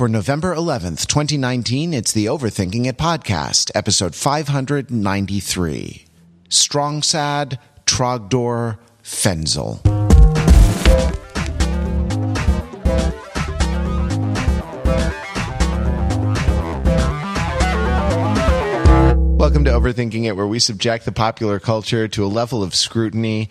For November 11th, 2019, it's the Overthinking It podcast, episode 593. Strong Sad, Trogdor, Fenzel. Welcome to Overthinking It, where we subject the popular culture to a level of scrutiny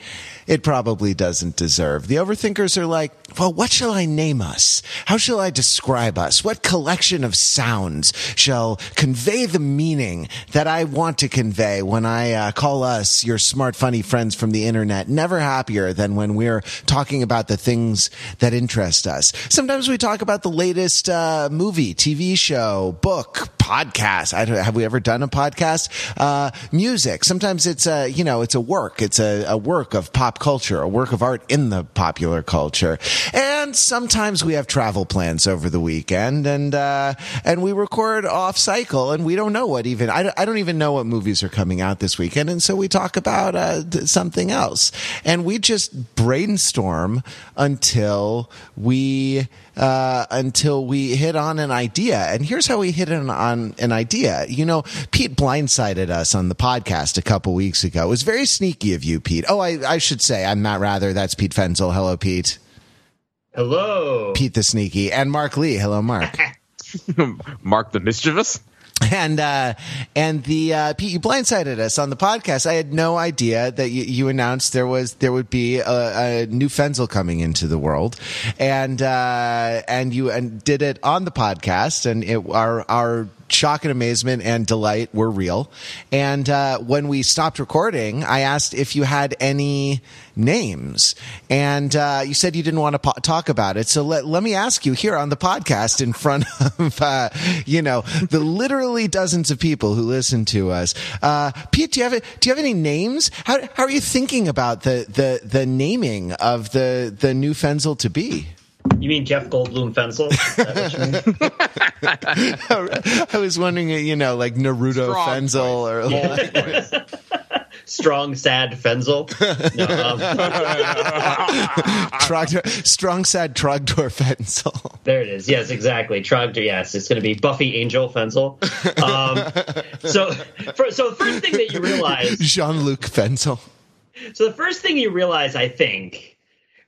it probably doesn't deserve. The overthinkers are like, well, what shall I name us? How shall I describe us? What collection of sounds shall convey the meaning that I want to convey when I uh, call us your smart, funny friends from the internet? Never happier than when we're talking about the things that interest us. Sometimes we talk about the latest uh, movie, TV show, book, podcast. I have we ever done a podcast? Uh, music. Sometimes it's a, you know, it's a work. It's a, a work of pop culture, a work of art in the popular culture. And sometimes we have travel plans over the weekend and, uh, and we record off cycle and we don't know what even, I, I don't even know what movies are coming out this weekend. And so we talk about, uh, something else and we just brainstorm until we, uh, until we hit on an idea. And here's how we hit on, on an idea. You know, Pete blindsided us on the podcast a couple weeks ago. It was very sneaky of you, Pete. Oh, I, I should say I'm Matt Wrather. That's Pete Fenzel. Hello, Pete. Hello. Pete the Sneaky. And Mark Lee. Hello, Mark. Mark the Mischievous and uh, and the uh, Pete, you blindsided us on the podcast. I had no idea that you, you announced there was there would be a, a, new Fenzel coming into the world, and uh, and you and did it on the podcast, and it our our shock and amazement and delight were real. And uh, when we stopped recording, I asked if you had any names, and uh, you said you didn't want to po- talk about it. So let let me ask you here on the podcast in front of uh, you know the literally dozens of people who listen to us. Uh, Pete, do you have do you have any names? How how are you thinking about the the the naming of the the new Fenzel to be? You mean Jeff Goldblum Fenzel? I was wondering, you know, like Naruto Strong Fenzel or like, Strong Sad Fenzel. No, um. Trogdor, strong Sad Trogdor Fenzel. There it is. Yes, exactly. Trogdor. Yes, it's going to be Buffy Angel Fenzel. Um, so, for, so the first thing that you realize, Jean Luc Fenzel. So the first thing you realize, I think,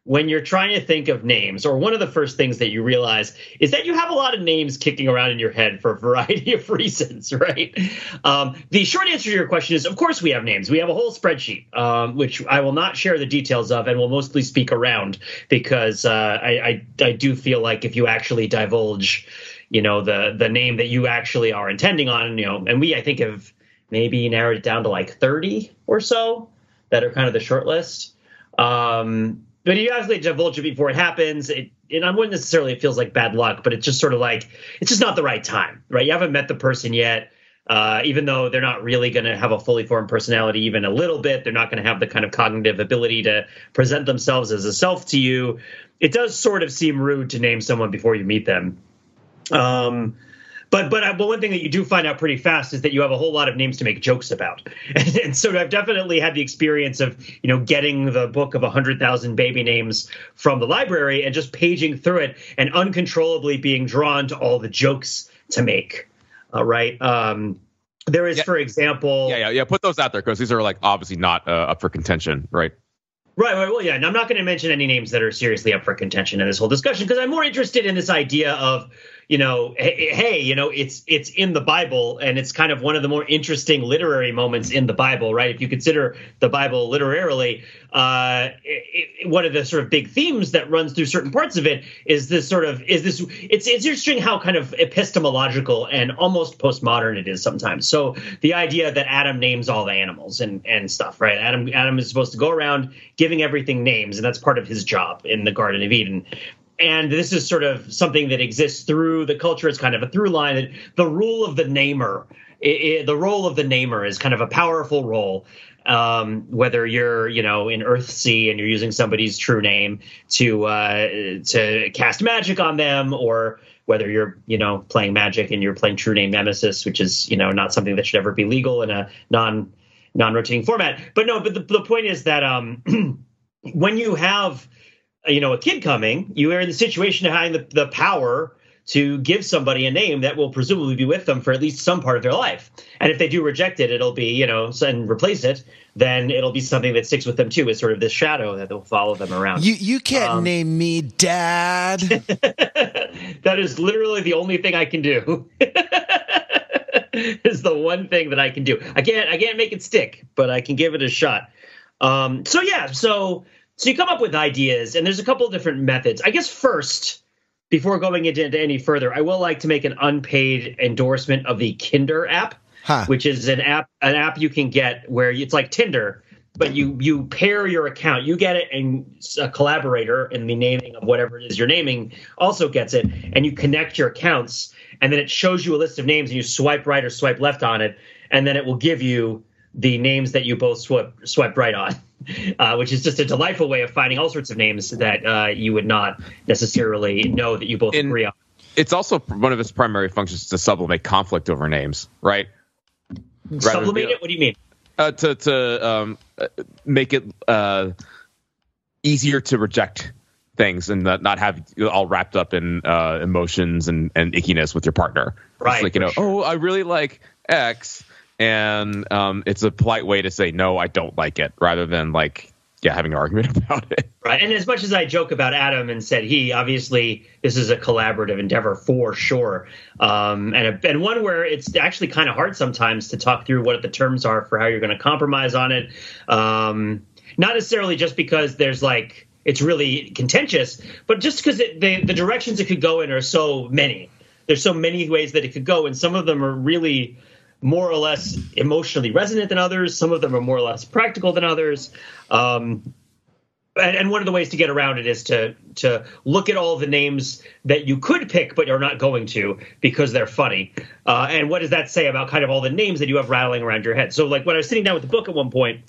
when you're trying to think of names, or one of the first things that you realize is that you have a lot of names kicking around in your head for a variety of reasons, right? Um, the short answer to your question is, of course, we have names. We have a whole spreadsheet, um, which I will not share the details of, and will mostly speak around because uh, I, I, I do feel like if you actually divulge, you know, the the name that you actually are intending on, you know, and we I think have maybe narrowed it down to like 30 or so that are kind of the short list. Um, but you actually divulge it before it happens. It, and I wouldn't necessarily it feels like bad luck, but it's just sort of like it's just not the right time, right? You haven't met the person yet. Uh, even though they're not really going to have a fully formed personality, even a little bit, they're not going to have the kind of cognitive ability to present themselves as a self to you. It does sort of seem rude to name someone before you meet them. Um, but but uh, but one thing that you do find out pretty fast is that you have a whole lot of names to make jokes about, and, and so I've definitely had the experience of you know getting the book of hundred thousand baby names from the library and just paging through it and uncontrollably being drawn to all the jokes to make. Uh, right. Um, there is, yeah. for example, yeah, yeah, yeah. Put those out there because these are like obviously not uh, up for contention, right? Right, right. Well, yeah, and I'm not going to mention any names that are seriously up for contention in this whole discussion because I'm more interested in this idea of you know, hey, you know, it's it's in the Bible, and it's kind of one of the more interesting literary moments in the Bible, right? If you consider the Bible literarily, uh, it, one of the sort of big themes that runs through certain parts of it is this sort of is this. It's it's interesting how kind of epistemological and almost postmodern it is sometimes. So the idea that Adam names all the animals and and stuff, right? Adam Adam is supposed to go around giving everything names, and that's part of his job in the Garden of Eden and this is sort of something that exists through the culture. It's kind of a through line that the rule of the namer, it, it, the role of the namer is kind of a powerful role. Um, whether you're, you know, in Earthsea and you're using somebody's true name to uh, to cast magic on them, or whether you're, you know, playing magic and you're playing true name Nemesis, which is, you know, not something that should ever be legal in a non non rotating format. But no, but the, the point is that um, when you have you know a kid coming you are in the situation of having the, the power to give somebody a name that will presumably be with them for at least some part of their life. And if they do reject it, it'll be, you know, and replace it, then it'll be something that sticks with them too. It's sort of this shadow that will follow them around. You you can't um, name me dad. that is literally the only thing I can do. is the one thing that I can do. I can't I can't make it stick, but I can give it a shot. Um, so yeah, so so you come up with ideas, and there's a couple of different methods. I guess first, before going into, into any further, I will like to make an unpaid endorsement of the Kinder app, huh. which is an app an app you can get where it's like Tinder, but you you pair your account. You get it, and a collaborator in the naming of whatever it is you're naming also gets it, and you connect your accounts, and then it shows you a list of names, and you swipe right or swipe left on it, and then it will give you the names that you both swept, swipe right on. Uh, which is just a delightful way of finding all sorts of names that uh, you would not necessarily know that you both and agree on. It's also one of its primary functions to sublimate conflict over names, right? Sublimate it? What do you mean? Uh, to to um, uh, make it uh, easier to reject things and not, not have all wrapped up in uh, emotions and, and ickiness with your partner. Right. It's like, you know, sure. oh, I really like X and um, it's a polite way to say no, I don't like it, rather than like yeah having an argument about it. Right, and as much as I joke about Adam and said he, obviously this is a collaborative endeavor for sure, um, and a, and one where it's actually kind of hard sometimes to talk through what the terms are for how you're going to compromise on it. Um, not necessarily just because there's like it's really contentious, but just because the the directions it could go in are so many. There's so many ways that it could go, and some of them are really more or less emotionally resonant than others. Some of them are more or less practical than others. Um, and, and, one of the ways to get around it is to to look at all the names that you could pick but you're not going to because they're funny. Uh, and what does that say about kind of all the names that you have rattling around your head? So, like when I was sitting down with the book at one point,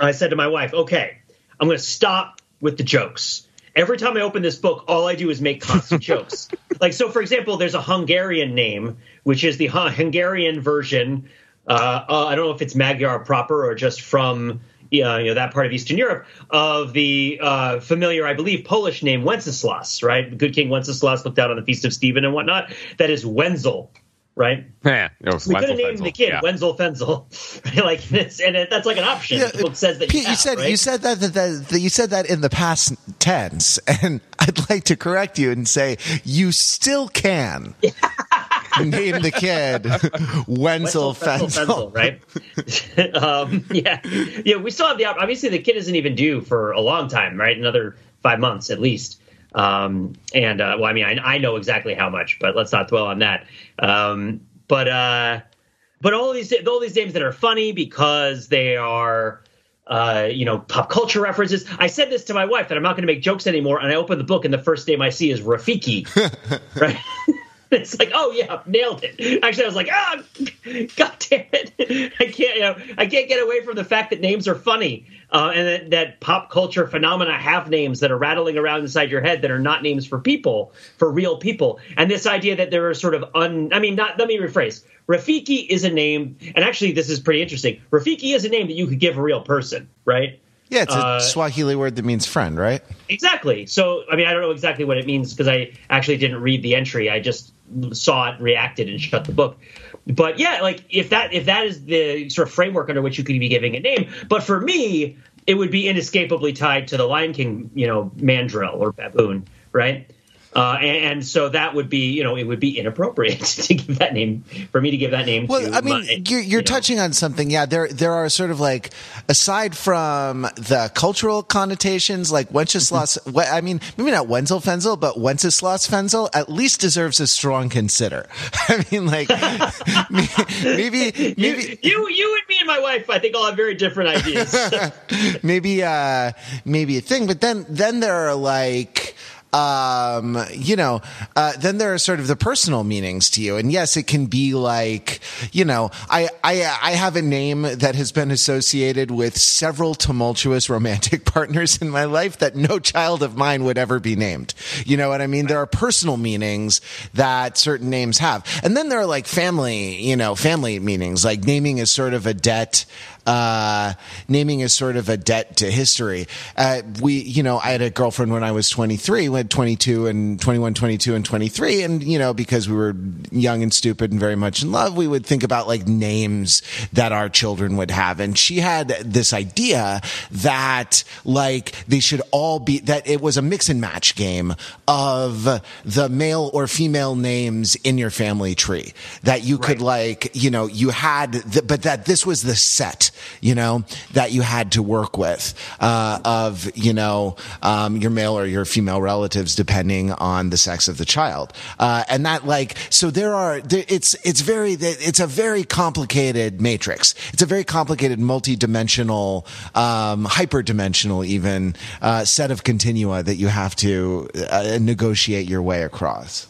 I said to my wife, "Okay, I'm going to stop with the jokes." Every time I open this book, all I do is make constant jokes. Like, so for example, there's a Hungarian name, which is the Hungarian version. Uh, uh, I don't know if it's Magyar proper or just from you know that part of Eastern Europe of the uh, familiar, I believe, Polish name Wenceslas, right? Good King Wenceslas looked out on the feast of Stephen and whatnot. That is Wenzel, right? Yeah, we could have named the kid yeah. Wenzel Fenzel, like this, and it, that's like an option. Yeah, the book says that you, you have, said right? you said that, that, that, that you said that in the past tense, and I'd like to correct you and say you still can. name the kid Wenzel, Wenzel Fenzel, right? um, yeah, yeah. We still have the obviously the kid isn't even due for a long time, right? Another five months at least. Um, and uh, well, I mean, I, I, know exactly how much, but let's not dwell on that. Um, but uh, but all these all these names that are funny because they are. Uh, you know, pop culture references. I said this to my wife that I'm not going to make jokes anymore, and I open the book, and the first name I see is Rafiki, right? it's like, oh yeah, nailed it. Actually, I was like, ah, oh, god damn it, I can't, you know, I can't get away from the fact that names are funny, uh, and that, that, pop culture phenomena have names that are rattling around inside your head that are not names for people, for real people, and this idea that there are sort of un, I mean, not. Let me rephrase. Rafiki is a name, and actually, this is pretty interesting. Rafiki is a name that you could give a real person, right? Yeah, it's a uh, Swahili word that means friend, right? Exactly. So, I mean, I don't know exactly what it means because I actually didn't read the entry. I just saw it, reacted, and shut the book. But yeah, like if that if that is the sort of framework under which you could be giving a name, but for me, it would be inescapably tied to the Lion King, you know, mandrill or baboon, right? Uh, and, and, so that would be, you know, it would be inappropriate to give that name for me to give that name. Well, I mean, my, you're, you're you touching on something. Yeah, there there are sort of like aside from the cultural connotations, like Wenceslas. Mm-hmm. I mean, maybe not Wenzel Fenzel, but Wenceslas Fenzel at least deserves a strong consider. I mean, like maybe maybe you, you you and me and my wife, I think, all have very different ideas. maybe uh maybe a thing, but then then there are like um, you know, uh, then there are sort of the personal meanings to you. And yes, it can be like, you know, I, I, I have a name that has been associated with several tumultuous romantic partners in my life that no child of mine would ever be named. You know what I mean? There are personal meanings that certain names have. And then there are like family, you know, family meanings, like naming is sort of a debt uh, naming is sort of a debt to history. Uh, we, you know, I had a girlfriend when I was 23, when 22 and 21, 22 and 23. And, you know, because we were young and stupid and very much in love, we would think about like names that our children would have. And she had this idea that like they should all be, that it was a mix and match game of the male or female names in your family tree that you could like, you know, you had, the, but that this was the set, you know, that you had to work with, uh, of, you know, um, your male or your female relatives depending on the sex of the child. Uh, and that like, so there are, there, it's, it's very, it's a very complicated matrix. It's a very complicated multi-dimensional, um, hyper-dimensional even, uh, set of continua that you have to uh, negotiate your way across.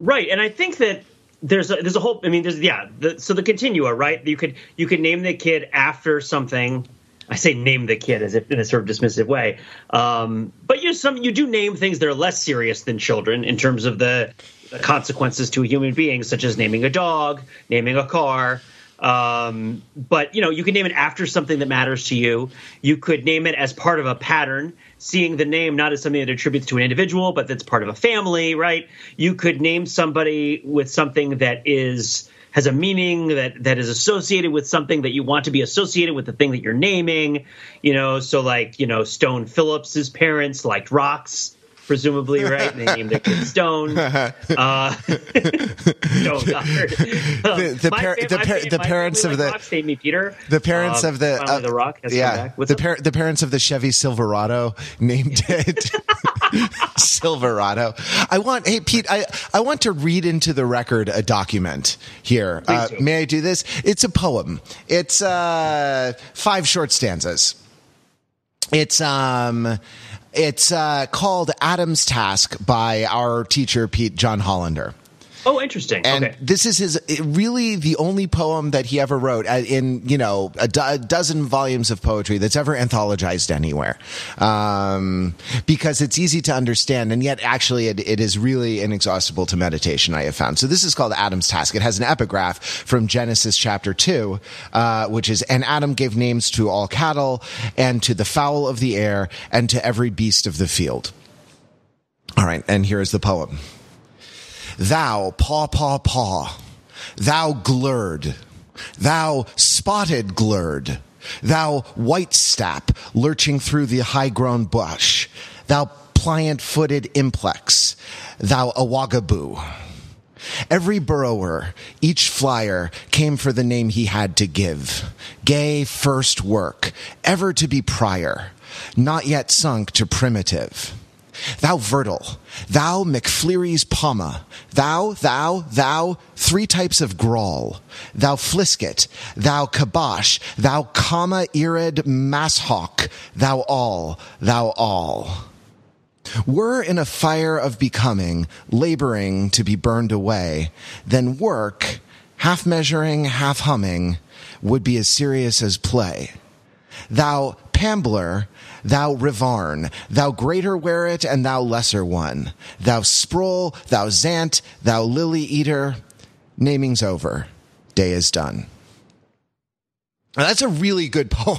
Right, and I think that there's a, there's a whole. I mean, there's yeah. The, so the continua, right? You could you could name the kid after something. I say name the kid as if in a sort of dismissive way, um, but you some you do name things that are less serious than children in terms of the, the consequences to a human being, such as naming a dog, naming a car. Um, but you know, you can name it after something that matters to you. You could name it as part of a pattern, seeing the name not as something that attributes to an individual, but that's part of a family, right? You could name somebody with something that is has a meaning that that is associated with something that you want to be associated with the thing that you're naming. You know, so like you know, Stone Phillips's parents liked rocks presumably, right? And they named their kid Stone. Uh, Stone Gossard. The- the par- fam- the par- fam- the parents of the- Rocks named me Peter. The parents Um, of the uh, the Rock has come yeah, back. The par- the parents of the Chevy Silverado named it Silverado. I want, hey Pete, I I want to read into the record a document here. Uh, do. may I do this? It's a poem. It's uh, five short stanzas. It's um, it's uh, called Adam's Task by our teacher Pete John Hollander. Oh, interesting. And okay. this is his really the only poem that he ever wrote uh, in you know a, do- a dozen volumes of poetry that's ever anthologized anywhere, um, because it's easy to understand and yet actually it, it is really inexhaustible to meditation. I have found. So this is called Adam's Task. It has an epigraph from Genesis chapter two, uh, which is and Adam gave names to all cattle and to the fowl of the air and to every beast of the field. All right, and here is the poem. Thou paw paw paw, thou glurd, thou spotted glurd, thou white stap lurching through the high grown bush, thou pliant footed implex, thou awagaboo. Every burrower, each flyer came for the name he had to give. Gay first work, ever to be prior, not yet sunk to primitive. Thou Vertle, thou McFleary's Palma, thou, thou, thou, three types of Grawl, thou Flisket, thou Kabosh, thou Comma Irid Masshawk, thou all, thou all. Were in a fire of becoming, laboring to be burned away, then work, half measuring, half humming, would be as serious as play. Thou Pambler, thou Rivarn, thou greater wear it, and thou lesser one, thou Sproul, thou Zant, thou Lily Eater, naming's over, day is done. That's a really good poem,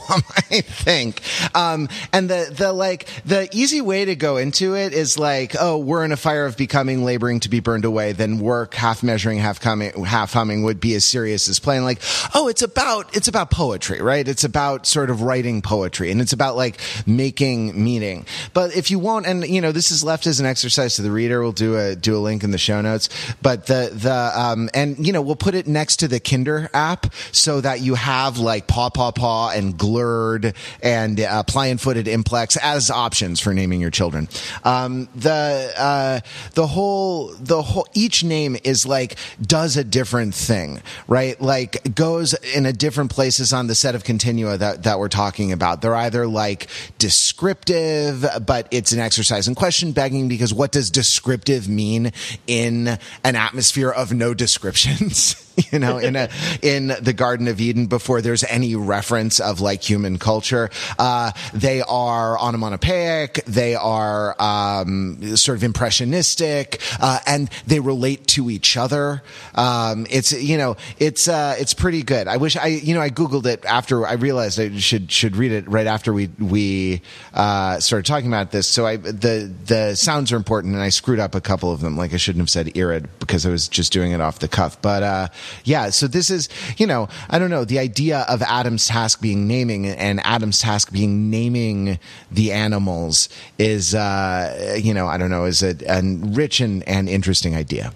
I think. Um, and the, the like, the easy way to go into it is like, oh, we're in a fire of becoming, laboring to be burned away, then work, half measuring, half coming, half humming would be as serious as playing like, oh, it's about, it's about poetry, right? It's about sort of writing poetry and it's about like making meaning. But if you won't, and you know, this is left as an exercise to the reader, we'll do a, do a link in the show notes, but the, the, um, and you know, we'll put it next to the Kinder app so that you have like paw paw paw and glurd and uh, pliant footed implex as options for naming your children. Um, the uh, the whole the whole each name is like does a different thing, right? Like goes in a different places on the set of continua that that we're talking about. They're either like descriptive, but it's an exercise in question begging because what does descriptive mean in an atmosphere of no descriptions? you know, in a in the Garden of Eden before there's any reference of like human culture. Uh, they are onomatopoeic. They are um, sort of impressionistic, uh, and they relate to each other. Um, it's you know, it's uh, it's pretty good. I wish I you know I googled it after I realized I should should read it right after we we uh, started talking about this. So I the the sounds are important, and I screwed up a couple of them. Like I shouldn't have said irid because I was just doing it off the cuff. But uh, yeah, so this is you know I don't know the idea of Adam's task being naming and Adam's task being naming the animals is uh, you know I don't know is a, a rich and, and interesting idea.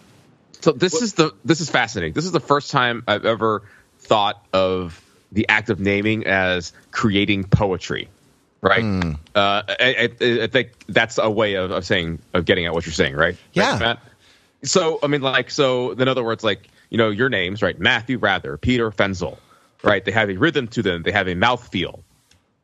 So this is the this is fascinating. This is the first time I've ever thought of the act of naming as creating poetry, right? Hmm. Uh, I, I, I think that's a way of, of saying of getting at what you're saying, right? Yeah. Right, Matt? So I mean, like, so in other words, like you know, your names, right? Matthew Wrather, Peter Fenzel, right? They have a rhythm to them. They have a mouthfeel.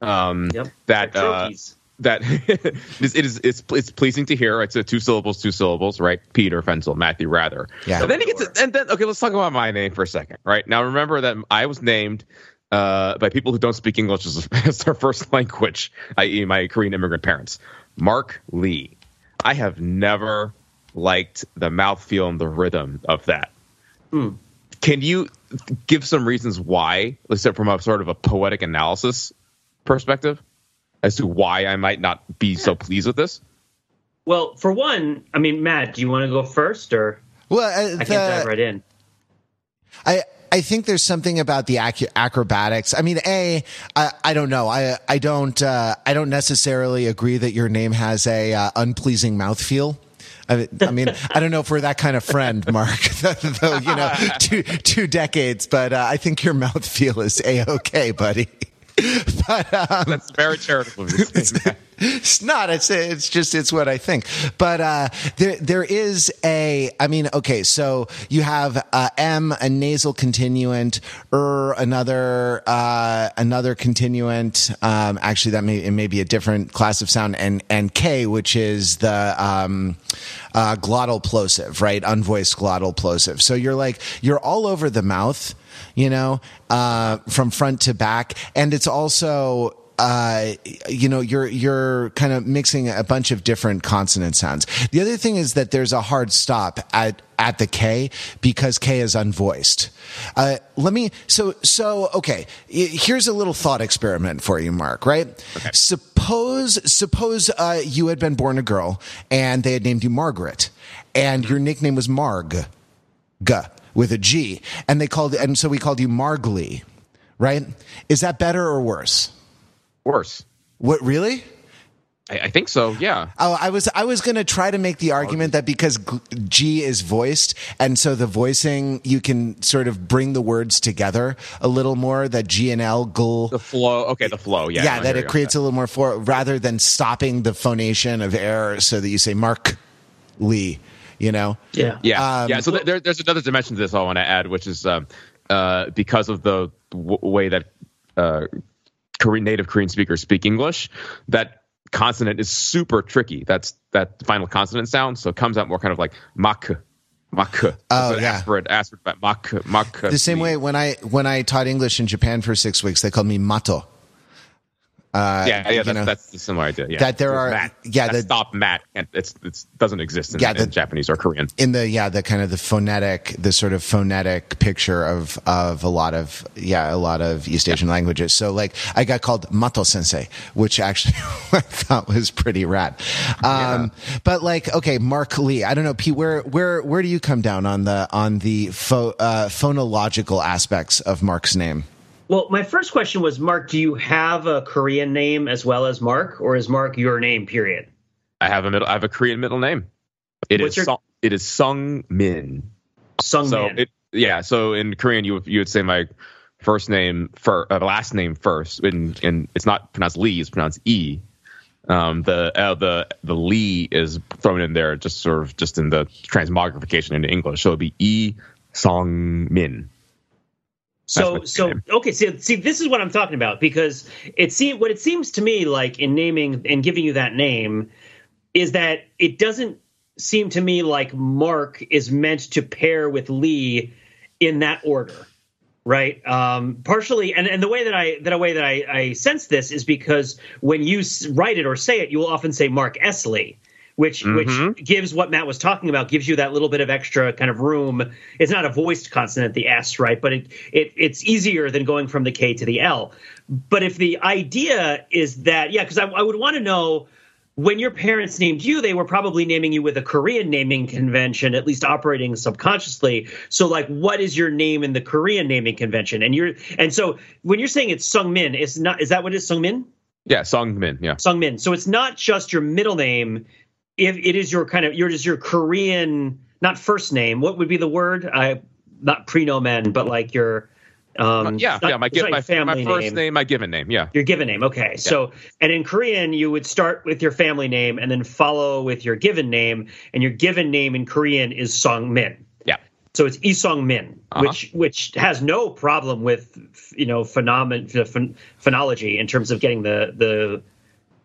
Um, Yep. that uh, trophies. that it is, it is it's it's pleasing to hear. It's a two syllables, two syllables, right? Peter Fenzel, Matthew Wrather. Yeah. And then he gets it, and then okay, let's talk about my name for a second, right? Now remember that I was named uh, by people who don't speak English as, as their first language, i.e., my Korean immigrant parents. Mark Lee. I have never liked the mouthfeel and the rhythm of that. Can you give some reasons why, let's say from a sort of a poetic analysis perspective, as to why I might not be so pleased with this? Well, for one, I mean, Matt, do you want to go first, or Well, uh, I can dive right in? I I think there's something about the ac- acrobatics. I mean, a I, I don't know. I I don't uh, I don't necessarily agree that your name has a uh, unpleasing mouthfeel. I, I mean, I don't know if we're that kind of friend, Mark. Though you know, two two decades, but uh, I think your mouthfeel is a okay, buddy. but um, That's very charitable it's not. It's it's just it's what I think. But uh, there there is a. I mean, okay. So you have uh, M, a nasal continuant, er, another uh, another continuant. Um, actually, that may it may be a different class of sound, and and K, which is the um, uh, glottal plosive, right? Unvoiced glottal plosive. So you're like you're all over the mouth, you know, uh, from front to back, and it's also uh, you know, you're you're kind of mixing a bunch of different consonant sounds. The other thing is that there's a hard stop at at the K because K is unvoiced. Uh, let me so so okay. Here's a little thought experiment for you, Mark. Right? Suppose suppose uh, you had been born a girl and they had named you Margaret, and your nickname was Marg, G with a G, and they called and so we called you Margly. Right? Is that better or worse? Worse. What really? I, I think so. Yeah. Oh, I was I was going to try to make the argument that because g- G is voiced, and so the voicing you can sort of bring the words together a little more. That G and L gl. The flow. Okay, the flow. Yeah. Yeah, I that it you. creates a little more for rather than stopping the phonation of air, so that you say Mark Lee. You know, Yeah. Yeah, Um, yeah. So there, there's another dimension to this I want to add, which is um, uh, because of the w- way that uh, Korean native Korean speakers speak English, that consonant is super tricky. That's that final consonant sound, so it comes out more kind of like mak, mak. Oh, yeah. aspirate, aspirate, mak, mak. the same way when I when I taught English in Japan for six weeks, they called me Mato. Uh, Yeah, yeah, that's, know, that's a similar idea. Yeah, That there are- Matt. yeah, That the- stop Matt. and It's it's doesn't exist in, Yeah, the- in Japanese or Korean. in the yeah the kind of the phonetic the sort of phonetic picture of of a lot of yeah a lot of East Asian languages. So like I got called Mato Sensei, which actually I thought was pretty rad. Um, But like okay, Mark Lee, I don't know, Pete, where where where do you come down on the on the pho, uh, phonological aspects of Mark's name? Well, my first question was, Mark, do you have a Korean name as well as Mark, or is Mark your name? Period. I have a middle. I have a Korean middle name. It is What's your- Sung, it is Sung Min. Sung So Man. it yeah. So in Korean, you would- you would say my first name for uh, last name first, and and it's not pronounced Lee, it's pronounced E. Um, the uh, the the Lee is thrown in there just sort of just in the transmogrification into English, so it'd be E Song Min. So so name. okay, see, see this is what I'm talking about because it seems what it seems to me like in naming and giving you that name is that it doesn't seem to me like Mark is meant to pair with Lee in that order right? Um partially and, and the way that i that a way that i i sense this is because when you write it or say it you will often say mark esley which Mhm. which gives what matt was talking about gives you that little bit of extra kind of room it's not a voiced consonant the s right but it, it it's easier than going from the k to the l but if the idea is that yeah because I, I would want to know when your parents named you, they were probably naming you with a Korean naming convention, at least operating subconsciously. So, like, what is your name in the Korean naming convention? And you're and so when you're saying it's Sung Min, it's not. Is that what it is, Sung Min? Yeah, Song Min. Yeah. Sung Min. So it's not just your middle name. If it is your kind of your is your Korean, not first name. What would be the word? I not prenomen, but like your. Um, yeah, not- yeah. My give my, family my first name. my given name. Yeah. your given name. Okay. So, and in Korean, you would start with your family name and then follow with your given name. And your given name in Korean is Song Min. Yeah. So it's Isong Min, Uh-huh. which which has no problem with you know phenomen ph- phonology in terms of getting the the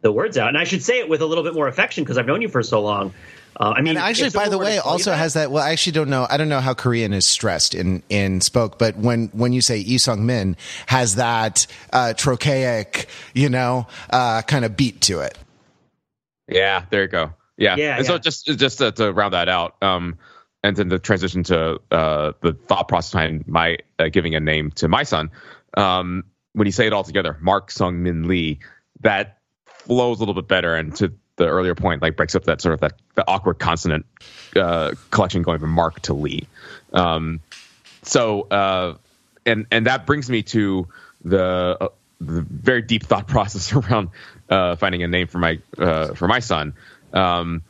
the words out. And I should say it with a little bit more affection because I've known you for so long. Uh, I mean, And actually, by the way, also that- has that. Well, I actually don't know. I don't know how Korean is stressed in in spoke, but when when you say Isong Min, has that uh, trochaic, you know, uh, kind of beat to it. Yeah, there you go. Yeah, Yeah, And so just just to, to round that out, um, and then the transition to uh, the thought process behind my uh, giving a name to my son. Um, when you say it all together, Mark Sung Min Lee, that flows a little bit better. And to the earlier point, like breaks up that sort of that the awkward consonant uh, collection going from Mark to Lee. Um, so uh, and and that brings me to the, uh, the very deep thought process around uh, finding a name for my uh, for my son. Um,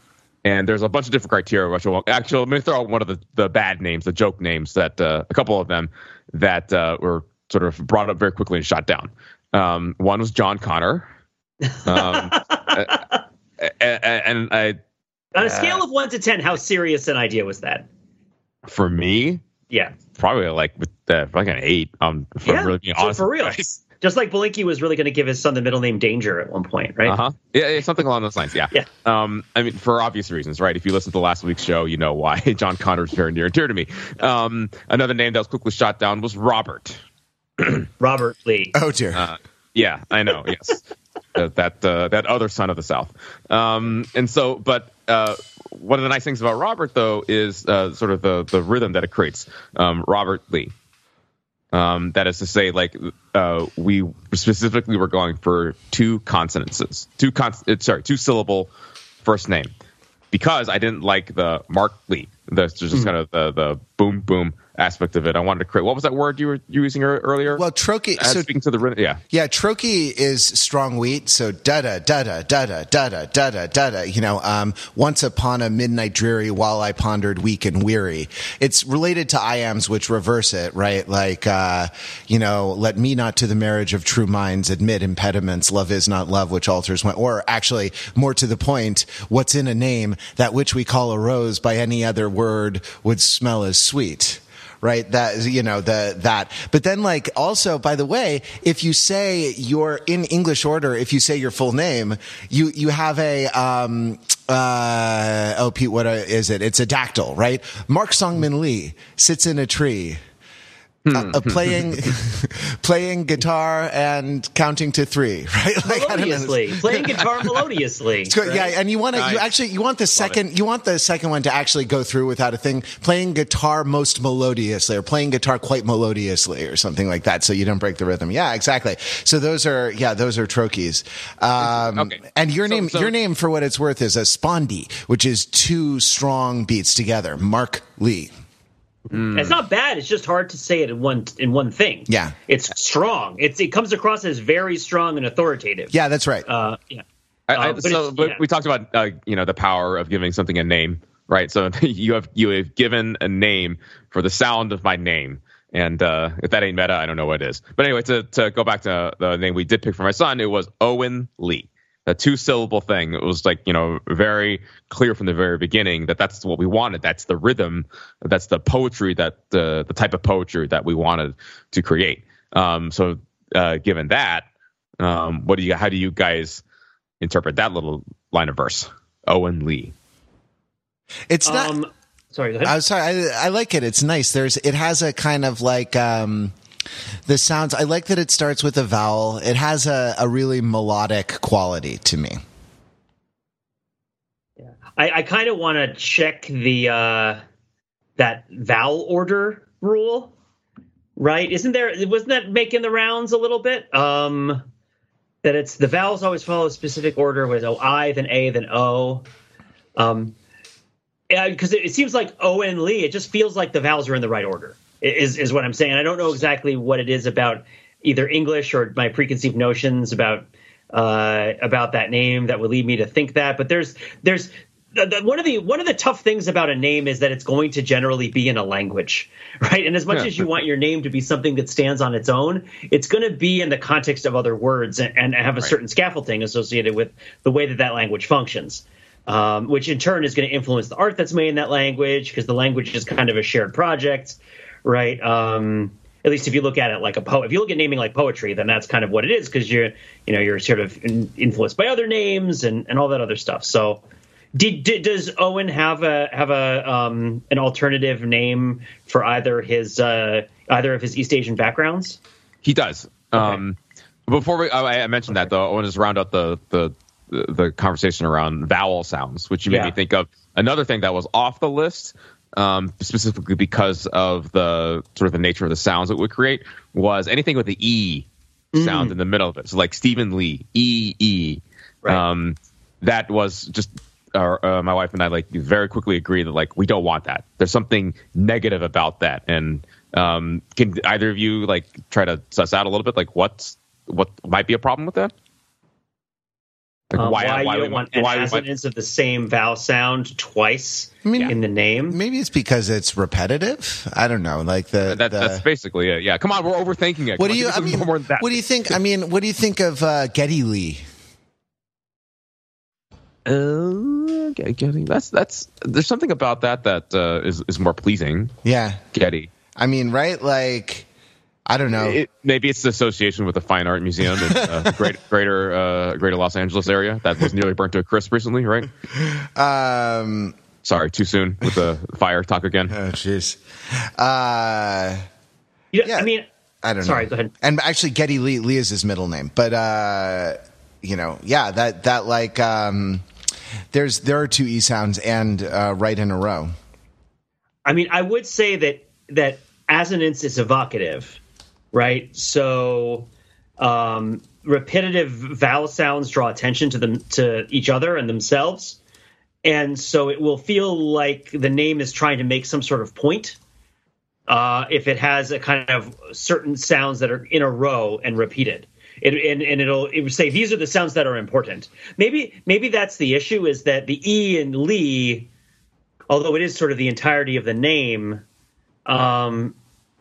and there's a bunch of different criteria. Which will, actually, let me throw out one of the, the bad names, the joke names that uh, a couple of them that uh, were sort of brought up very quickly and shot down. Um, one was John Connor, um, a- a- a- and I on a scale of one to ten, how serious an idea was that? for me Yeah. probably like with uh, like an eight. Um, for Yeah, really being so honest, for real. guys. Just like Belinkie was really going to give his son the middle name Danger at one point, right? Uh huh. Yeah, yeah, something along those lines. Yeah. Yeah. Um, I mean, for obvious reasons, right? If you listen to last week's show, you know why John Connor is very near and dear to me. Um, another name that was quickly shot down was Robert. Robert Lee. Oh dear. Uh, yeah, I know. Yes, uh, that uh, that other son of the South. Um, and so, but uh, one of the nice things about Robert, though, is uh, sort of the the rhythm that it creates. Um, Robert Lee. Um, that is to say, like uh, we specifically were going for two consonances, two con- uh, sorry, two syllable first name, because I didn't like the Mark Lee. That's just kind of the the boom boom aspect of it. I wanted to create. What was that word you were using earlier? well, trochee. Uh, So speaking to the yeah. Yeah, trochee is strong wheat, so da da da da da da da da da da da da. You know, um, once upon a midnight dreary, while I pondered weak and weary. It's related to iambs, which reverse it, right? Like, uh, you know, let me not to the marriage of true minds admit impediments. Love is not love, which alters one. Or actually, more to the point, what's in a name that which we call a rose by any other word would smell as sweet right? That you know the that. But then like also by the way if you say you're in english order if you say your full name you you have a um uh oh pete what is it? It's a dactyl right? Mark songmin lee sits in a tree uh, uh, playing playing guitar and counting to three right like I don't know. melodiously, playing guitar melodiously. So, Yeah, right? and you want to you actually you want the second you want the second one to actually go through without a thing. Playing guitar most melodiously, or playing guitar quite melodiously, or something like that, so you don't break the rhythm. Yeah, exactly. So those are yeah those are trochees. Um, Okay. And your So- name so- your name for what it's worth is a spondee, which is two strong beats together. Mark Lee. It's not bad. It's just hard to say it in one in one thing. Yeah. it's strong. It's it comes across as very strong and authoritative. Yeah, that's right. Uh, yeah. I, I, Uh, but so but yeah. we talked about uh, you know the power of giving something a name, right? So you have you have given a name for the sound of my name, and uh, if that ain't meta, I don't know what is. But anyway, to to go back to the name we did pick for my son, it was Owen Lee. A two syllable thing. It was like you know very clear from the very beginning that that's what we wanted. That's the rhythm. That's the poetry. That the the type of poetry that we wanted to create. Um, so uh, given that, um, what do you? How do you guys? interpret that little line of verse. Owen Lee. it's not. Um, Sorry, go ahead. I'm sorry. I, I like it. It's nice. There's. It has a kind of like. um the sounds. I like that it starts with a vowel. It has a, a really melodic quality to me. I, I kind of want to check the uh, that vowel order rule, right? Isn't there? Wasn't that making the rounds a little bit? Um, that it's the vowels always follow a specific order with O I, then A, then O. Um, because it, it seems like O and Lee, it just feels like the vowels are in the right order. Is is what I'm saying. I don't know exactly what it is about either English or my preconceived notions about uh, about that name that would lead me to think that. But there's there's the, the, one of the one of the tough things about a name is that it's going to generally be in a language, right? And as much Yeah. as you want your name to be something that stands on its own, it's going to be in the context of other words and, and have a Right. certain scaffolding associated with the way that that language functions. Um, which in turn is going to influence the art that's made in that language because the language is kind of a shared project, right? Um, at least if you look at it like a poet, if you look at naming like poetry, then that's kind of what it is because you're, you know, you're sort of in, influenced by other names and, and all that other stuff. So, did, did does Owen have a have a um, an alternative name for either his uh, either of his East Asian backgrounds? He does. Um, before we, I, I mentioned that though, I want to just round out the the the conversation around vowel sounds, which you made Yeah. me think of another thing that was off the list, um, specifically because of the sort of the nature of the sounds it would create, was anything with the e sound in the middle of it. So like Stephen Lee, e e. Right. Um, that was just. Uh, uh, my wife and I like very quickly agreed that like we don't want that. There's something negative about that, and um, can either of you like try to suss out a little bit like what's what might be a problem with that? Like Um, why, why you we don't want might- why we might- assonance of the same vowel sound twice I mean, in the name? maybe it's because it's repetitive. I don't know. Like the, that, the that's basically it. Yeah, come on, we're overthinking it. what Come do you? I mean, more than that. what do you think? I mean, what do you think of uh, Geddy Lee? Uh, Getty, Getty. That's that's. There's something about that that uh, is is more pleasing. Yeah, Getty. I mean, right? Like, I don't know. It, maybe it's the association with the Fine Art Museum in uh, the great, greater uh, greater Los Angeles area that was nearly burnt to a crisp recently, right? um, Sorry, too soon with the fire talk again. oh, jeez. Uh, You know, Yeah. I mean, I don't Sorry, know. Sorry, go ahead. And actually, Geddy Lee, Lee is his middle name, but uh, you know, yeah, that that like um, there's there are two e sounds and uh, right in a row. I mean, I would say that that assonance is evocative, right? So, um, repetitive vowel sounds draw attention to them to each other and themselves, and so it will feel like the name is trying to make some sort of point. Uh, if it has a kind of certain sounds that are in a row and repeated. It, and, and it'll it would say these are the sounds that are important. Maybe maybe that's the issue is that the e in Lee although it is sort of the entirety of the name, um,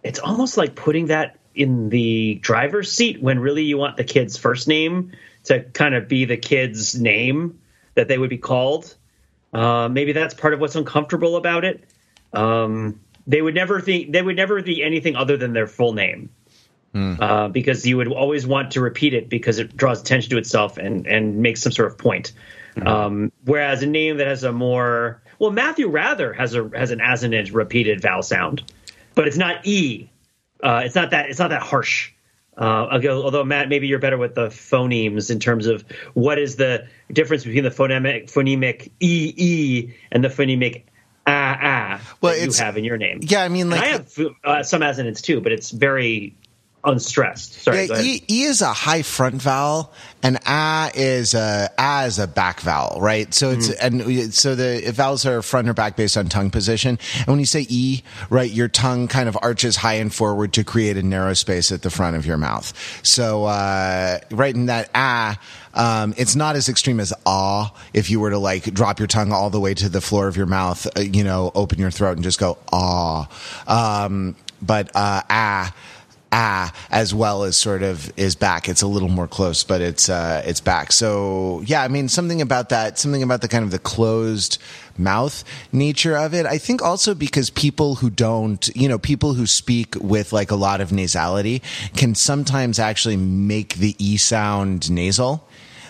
it's almost like putting that in the driver's seat when really you want the kid's first name to kind of be the kid's name that they would be called. Uh, maybe that's part of what's uncomfortable about it. Um, they would never think they would never be anything other than their full name. Uh, because you would always want to repeat it because it draws attention to itself and and makes some sort of point. Um, whereas a name that has a more well, Matthew Wrather has a has an assonant repeated vowel sound, but it's not e. Uh, it's not that it's not that harsh. Uh, although, Matt, maybe you're better with the phonemes in terms of what is the difference between the phonemic phonemic e e and the phonemic ah ah Well, that you have in your name. Yeah, I mean, And like I have uh, some assonants too, but it's very unstressed. Sorry, Yeah, e, e is a high front vowel, and a is a a is a back vowel, right? So it's Mm-hmm. and so the vowels are front or back based on tongue position. And when you say e, right, your tongue kind of arches high and forward to create a narrow space at the front of your mouth. So uh, right in that a. Um, it's not as extreme as ah. If you were to like drop your tongue all the way to the floor of your mouth, uh, you know, open your throat and just go ah. Um, but uh, ah ah as well as sort of is back it's a little more close but it's uh it's back so yeah i mean something about that something about the kind of the closed mouth nature of it i think also because people who don't you know people who speak with like a lot of nasality can sometimes actually make the e sound nasal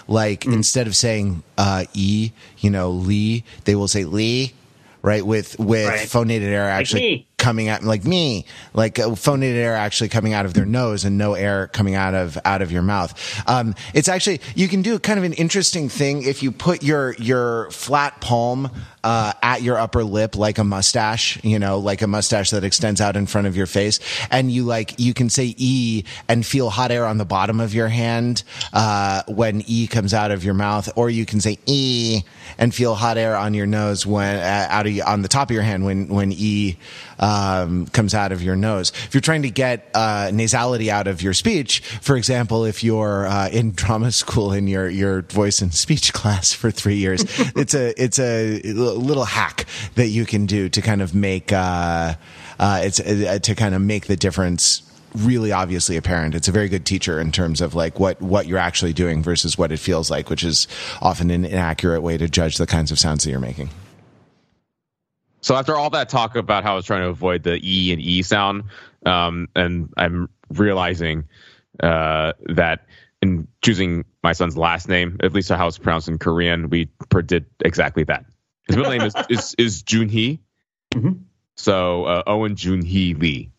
like instead of saying uh e you know lee they will say lee right? With with Right. phonated air actually me. Coming out like me, like phonated air actually coming out of their nose and no air coming out of out of your mouth. Um, it's actually you can do kind of an interesting thing if you put your your flat palm uh, at your upper lip like a mustache, you know, like a mustache that extends out in front of your face, and you like you can say e and feel hot air on the bottom of your hand uh, when e comes out of your mouth, or you can say e and feel hot air on your nose when uh, out of on the top of your hand when when e um, comes out of your nose. If you're trying to get uh, nasality out of your speech, for example, if you're uh, in drama school in your your voice and speech class for three years, it's a it's a little hack that you can do to kind of make uh, uh, it's uh, to kind of make the difference really obviously apparent. It's a very good teacher in terms of like what what you're actually doing versus what it feels like, which is often an inaccurate way to judge the kinds of sounds that you're making. So after all that talk about how I was trying to avoid the e and e sound, um, and I'm realizing uh, that in choosing my son's last name, at least how it's pronounced in Korean, we did exactly that. His middle name is is, is Junhee. Mhm. So uh, Owen Junhee Lee.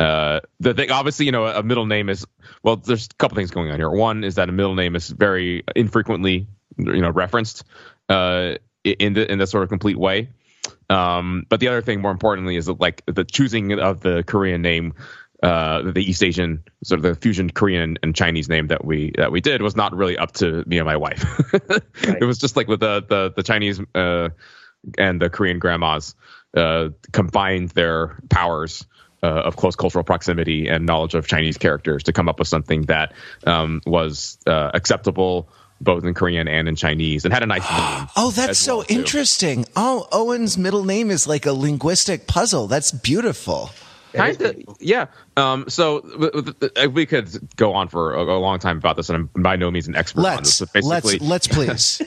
Uh, the thing, obviously, you know, a middle name is well. There's a couple things going on here. One is that a middle name is very infrequently, you know, referenced uh, in the in this sort of complete way. Um, but the other thing, more importantly, is that like the choosing of the Korean name, uh, the East Asian sort of the fusion Korean and Chinese name that we that we did was not really up to me and my wife. Right. It was just like with the the the Chinese uh, and the Korean grandmas uh, combined their powers. Uh, of close cultural proximity and knowledge of Chinese characters to come up with something that um, was uh, acceptable both in Korean and in Chinese and had a nice name. Oh, that's so well, too. interesting. Oh, Owen's middle name is like a linguistic puzzle. That's beautiful. Kind of, yeah. Um, so w- w- uh, we could go on for a, a long time about this, and I'm by no means an expert on this. Let's But let's let's please.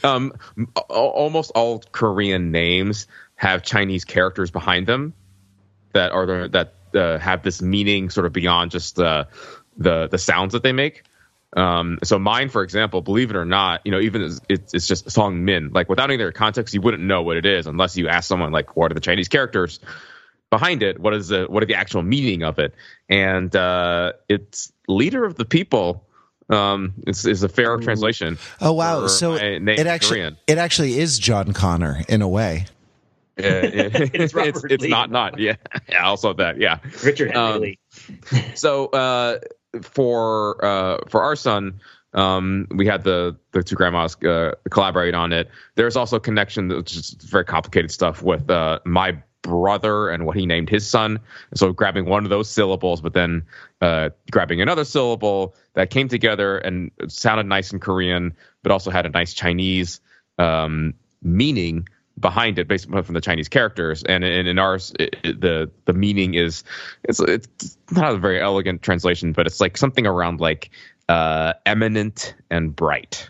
um, a- almost all Korean names have Chinese characters behind them that are the, that uh, have this meaning sort of beyond just the the the sounds that they make. Um, so mine, for example, believe it or not, you know, even it's, it's just Song Min. Like without any other context, you wouldn't know what it is unless you ask someone like, what are the Chinese characters behind it? What is the what are the actual meaning of it? And uh, it's leader of the people. Um, is, is a fair translation. Oh wow! So my it actually Korean. it actually is John Connor in a way. Yeah, yeah. it's it's not not yeah yeah also that yeah Richard Henry Um, Lee. so uh for uh for our son um we had the the two grandmas uh, collaborate on it. There's also a connection that's just very complicated stuff with uh my brother and what he named his son. So grabbing one of those syllables but then uh grabbing another syllable that came together and sounded nice in korean but also had a nice chinese um meaning behind it based from the Chinese characters. And in, ours, it, it- the the meaning is it's it's not a very elegant translation, but it's like something around like uh, eminent and bright,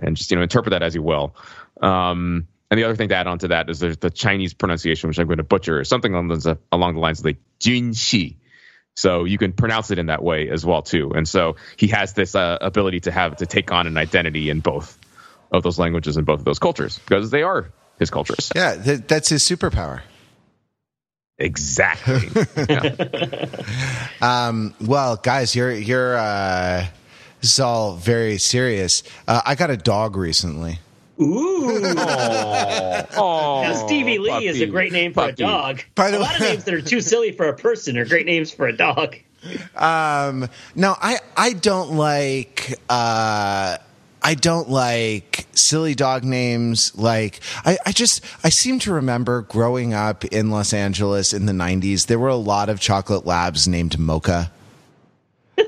and just you know interpret that as you will. Um, and the other thing to add on to that is there's the Chinese pronunciation, which I'm going to butcher, or something along the, along the lines of like Jin Shi. So you can pronounce it in that way as well too. And so he has this uh, ability to have to take on an identity in both of those languages and both of those cultures because they are his cultures. Yeah, th- that's his superpower. Exactly. Yeah. Um, well, guys, you're you're uh, this is all very serious. Uh, I got a dog recently. Ooh. Oh, Now, Stevie Lee is a great name for puppy. a dog. By the a lot of names that are too silly for a person are great names for a dog. Um, no, I I don't like uh, I don't like silly dog names. Like I, I just I seem to remember growing up in Los Angeles in the '90s. There were a lot of chocolate labs named Mocha.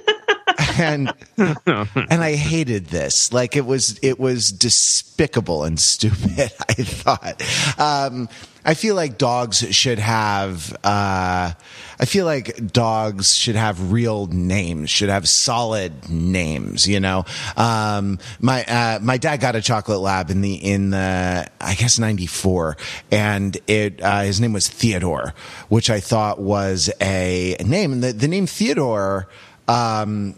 and and I hated this. Like it was it was despicable and stupid. I thought. Um, I feel like dogs should have. Uh, I feel like dogs should have real names. Should have solid names. You know. Um, my uh, my dad got a chocolate lab in the in the I guess '94, and it uh, his name was Theodore, which I thought was a name. And the the name Theodore. Um,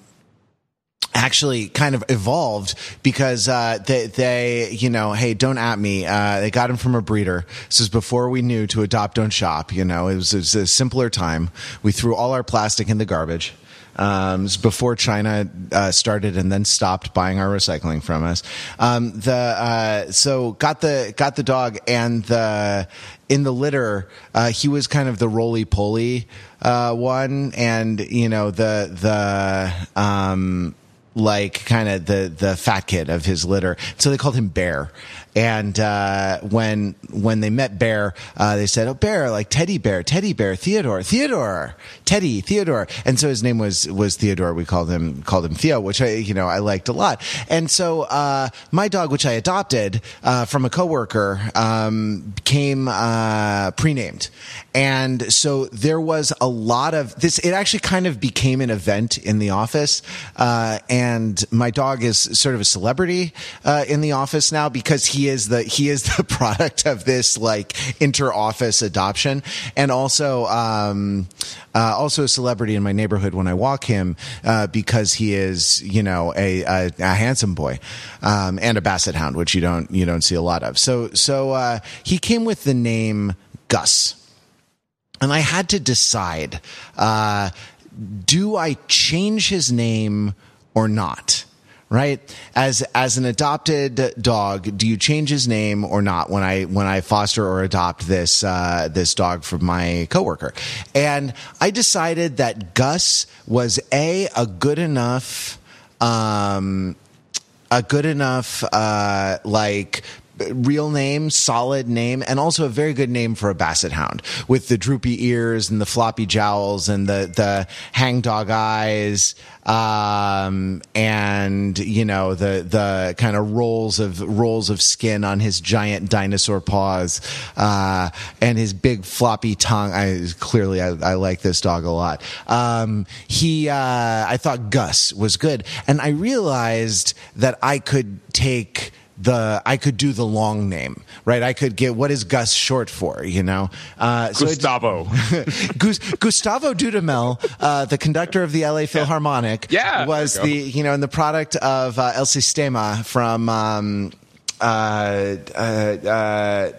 actually kind of evolved because uh, they, they, you know, hey, don't at me. Uh, they got him from a breeder. This is before we knew to adopt, don't shop. You know, it was, it was a simpler time. We threw all our plastic in the garbage. Um, before China uh, started and then stopped buying our recycling from us. Um, the uh, so got the got the dog and the in the litter uh, he was kind of the roly poly uh, one, and you know the the um, like kind of the the fat kid of his litter. So they called him Bear. And uh, when when they met Bear, uh, they said, "Oh, Bear, like Teddy Bear, Teddy Bear, Theodore, Theodore, Teddy, Theodore." And so his name was was Theodore. We called him called him Theo, which I you know I liked a lot. And so uh, my dog, which I adopted uh, from a coworker, um, came uh, pre-named, and so there was a lot of this. It actually kind of became an event in the office, uh, and my dog is sort of a celebrity in the office now because he is the he is the product of this like inter office adoption, and also um, uh, also a celebrity in my neighborhood when I walk him uh, because he is you know a, a, a handsome boy um, and a basset hound, which you don't you don't see a lot of. So so uh, he came with the name Gus, and I had to decide: uh, do I change his name or not? Right? As as an adopted dog, do you change his name or not when I when I foster or adopt this uh, this dog from my coworker? And I decided that Gus was a a good enough. Um, a good enough uh, like real name, solid name, and also a very good name for a basset hound with the droopy ears and the floppy jowls and the the hangdog eyes, um, and you know the the kind of rolls of rolls of skin on his giant dinosaur paws, uh, and his big floppy tongue. I clearly I, I like this dog a lot. Um, he uh, I thought Gus was good, and I realized that I could take the I could do the long name, right? I could get what is Gus short for, you know? Uh, so Gustavo. Gustavo Dudamel, uh, the conductor of the LA Philharmonic, yeah, was the you know, and the product of uh, El Sistema from. Um, uh, uh, uh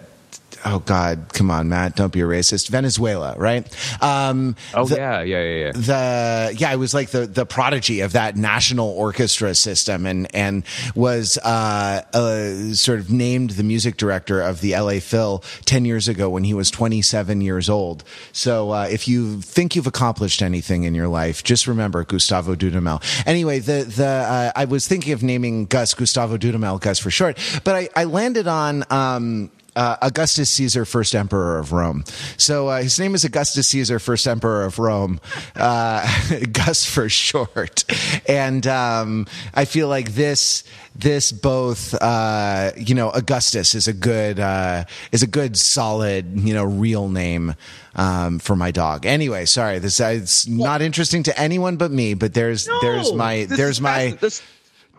oh God, come on, Matt, don't be a racist. Venezuela, right? Um, oh the, yeah, yeah, yeah, yeah. The yeah, it was like the the prodigy of that national orchestra system, and and was uh, uh, sort of named the music director of the L.A. Phil ten years ago when he was twenty seven years old. So uh, if you think you've accomplished anything in your life, just remember Gustavo Dudamel. Anyway, the the uh, I was thinking of naming Gus Gustavo Dudamel, Gus for short, but I, I landed on. Um, uh, Augustus Caesar, first emperor of Rome. So uh, his name is Augustus Caesar, first emperor of Rome, uh, Gus for short. And um, I feel like this this both uh, you know Augustus is a good uh, is a good solid you know real name. Um, for my dog. Anyway, sorry, this it's not interesting to anyone but me. But there's no, there's my there's my this,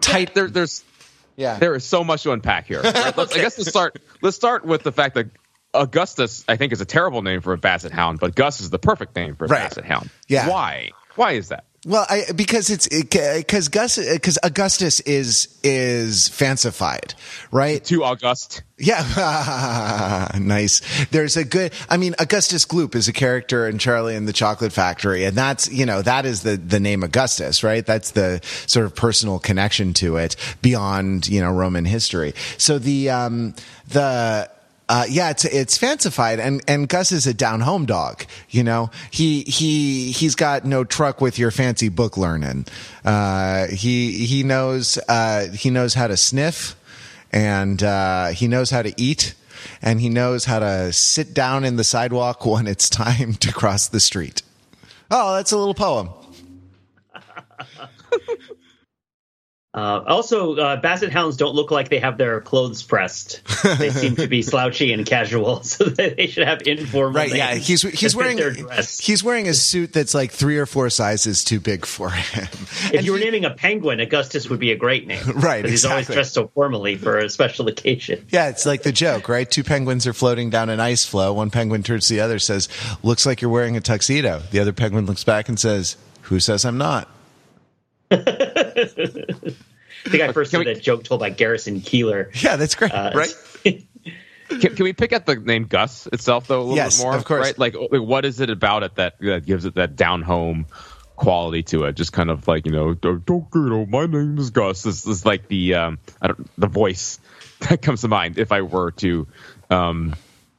tight. There, there's yeah. There is so much to unpack here. Right? okay. I guess let's start. Let's start with the fact that Augustus, I think, is a terrible name for a basset hound, but Gus is the perfect name for a right. basset hound. Yeah. Why? Why is that? Well, I, because it's because Gus because Augustus is is fancified, right? Too August. Yeah, nice. There's a good. I mean, Augustus Gloop is a character in Charlie and the Chocolate Factory, and that's you know that is the the name Augustus, right? That's the sort of personal connection to it beyond you know Roman history. So the um the uh, yeah, it's it's fancified, and and Gus is a down home dog. You know, he he he's got no truck with your fancy book learning. Uh, he he knows uh, he knows how to sniff, and uh, he knows how to eat, and he knows how to sit down in the sidewalk when it's time to cross the street. Oh, that's a little poem. Uh, also, uh, basset hounds don't look like they have their clothes pressed. They seem to be slouchy and casual, so they should have informal. Right? Yeah, he's he's wearing he's wearing a suit that's like three or four sizes too big for him. If and you were he, naming a penguin, Augustus would be a great name, right? Exactly. he's always dressed so formally for a special occasion. Yeah, it's like the joke, right? Two penguins are floating down an ice floe. One penguin turns to the other, says, "Looks like you're wearing a tuxedo." The other penguin looks back and says, "Who says I'm not?" I think I first heard that joke told by Garrison Keillor. Yeah, that's great. Uh, Right. Can, can we pick at the name Gus itself though a little Yes, bit more? of course. Right? Like, like, what is it about it that, that gives it that down home quality to it? Just kind of like you know, don't, don't you know, my name is Gus. This is like the um, I don't the voice that comes to mind if I were to um,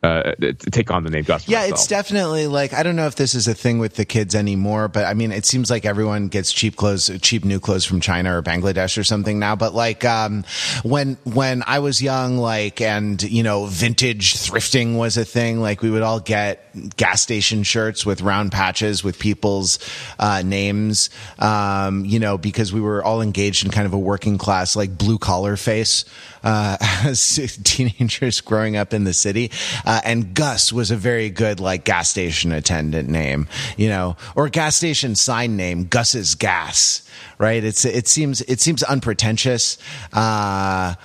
uh, take on the name Gus. Yeah, myself. it's definitely like I don't know if this is a thing with the kids anymore, but I mean, it seems like everyone gets cheap clothes, cheap new clothes from China or Bangladesh or something now. But like um, when when I was young, like and you know, vintage thrifting was a thing. Like we would all get gas station shirts with round patches with people's uh, names, um, you know, because we were all engaged in kind of a working class, like blue collar face uh, as teenagers growing up in the city. Uh, and Gus was a very good like gas station attendant name, you know, or gas station sign name, Gus's Gas, right? It's, it seems, it seems unpretentious. Uh,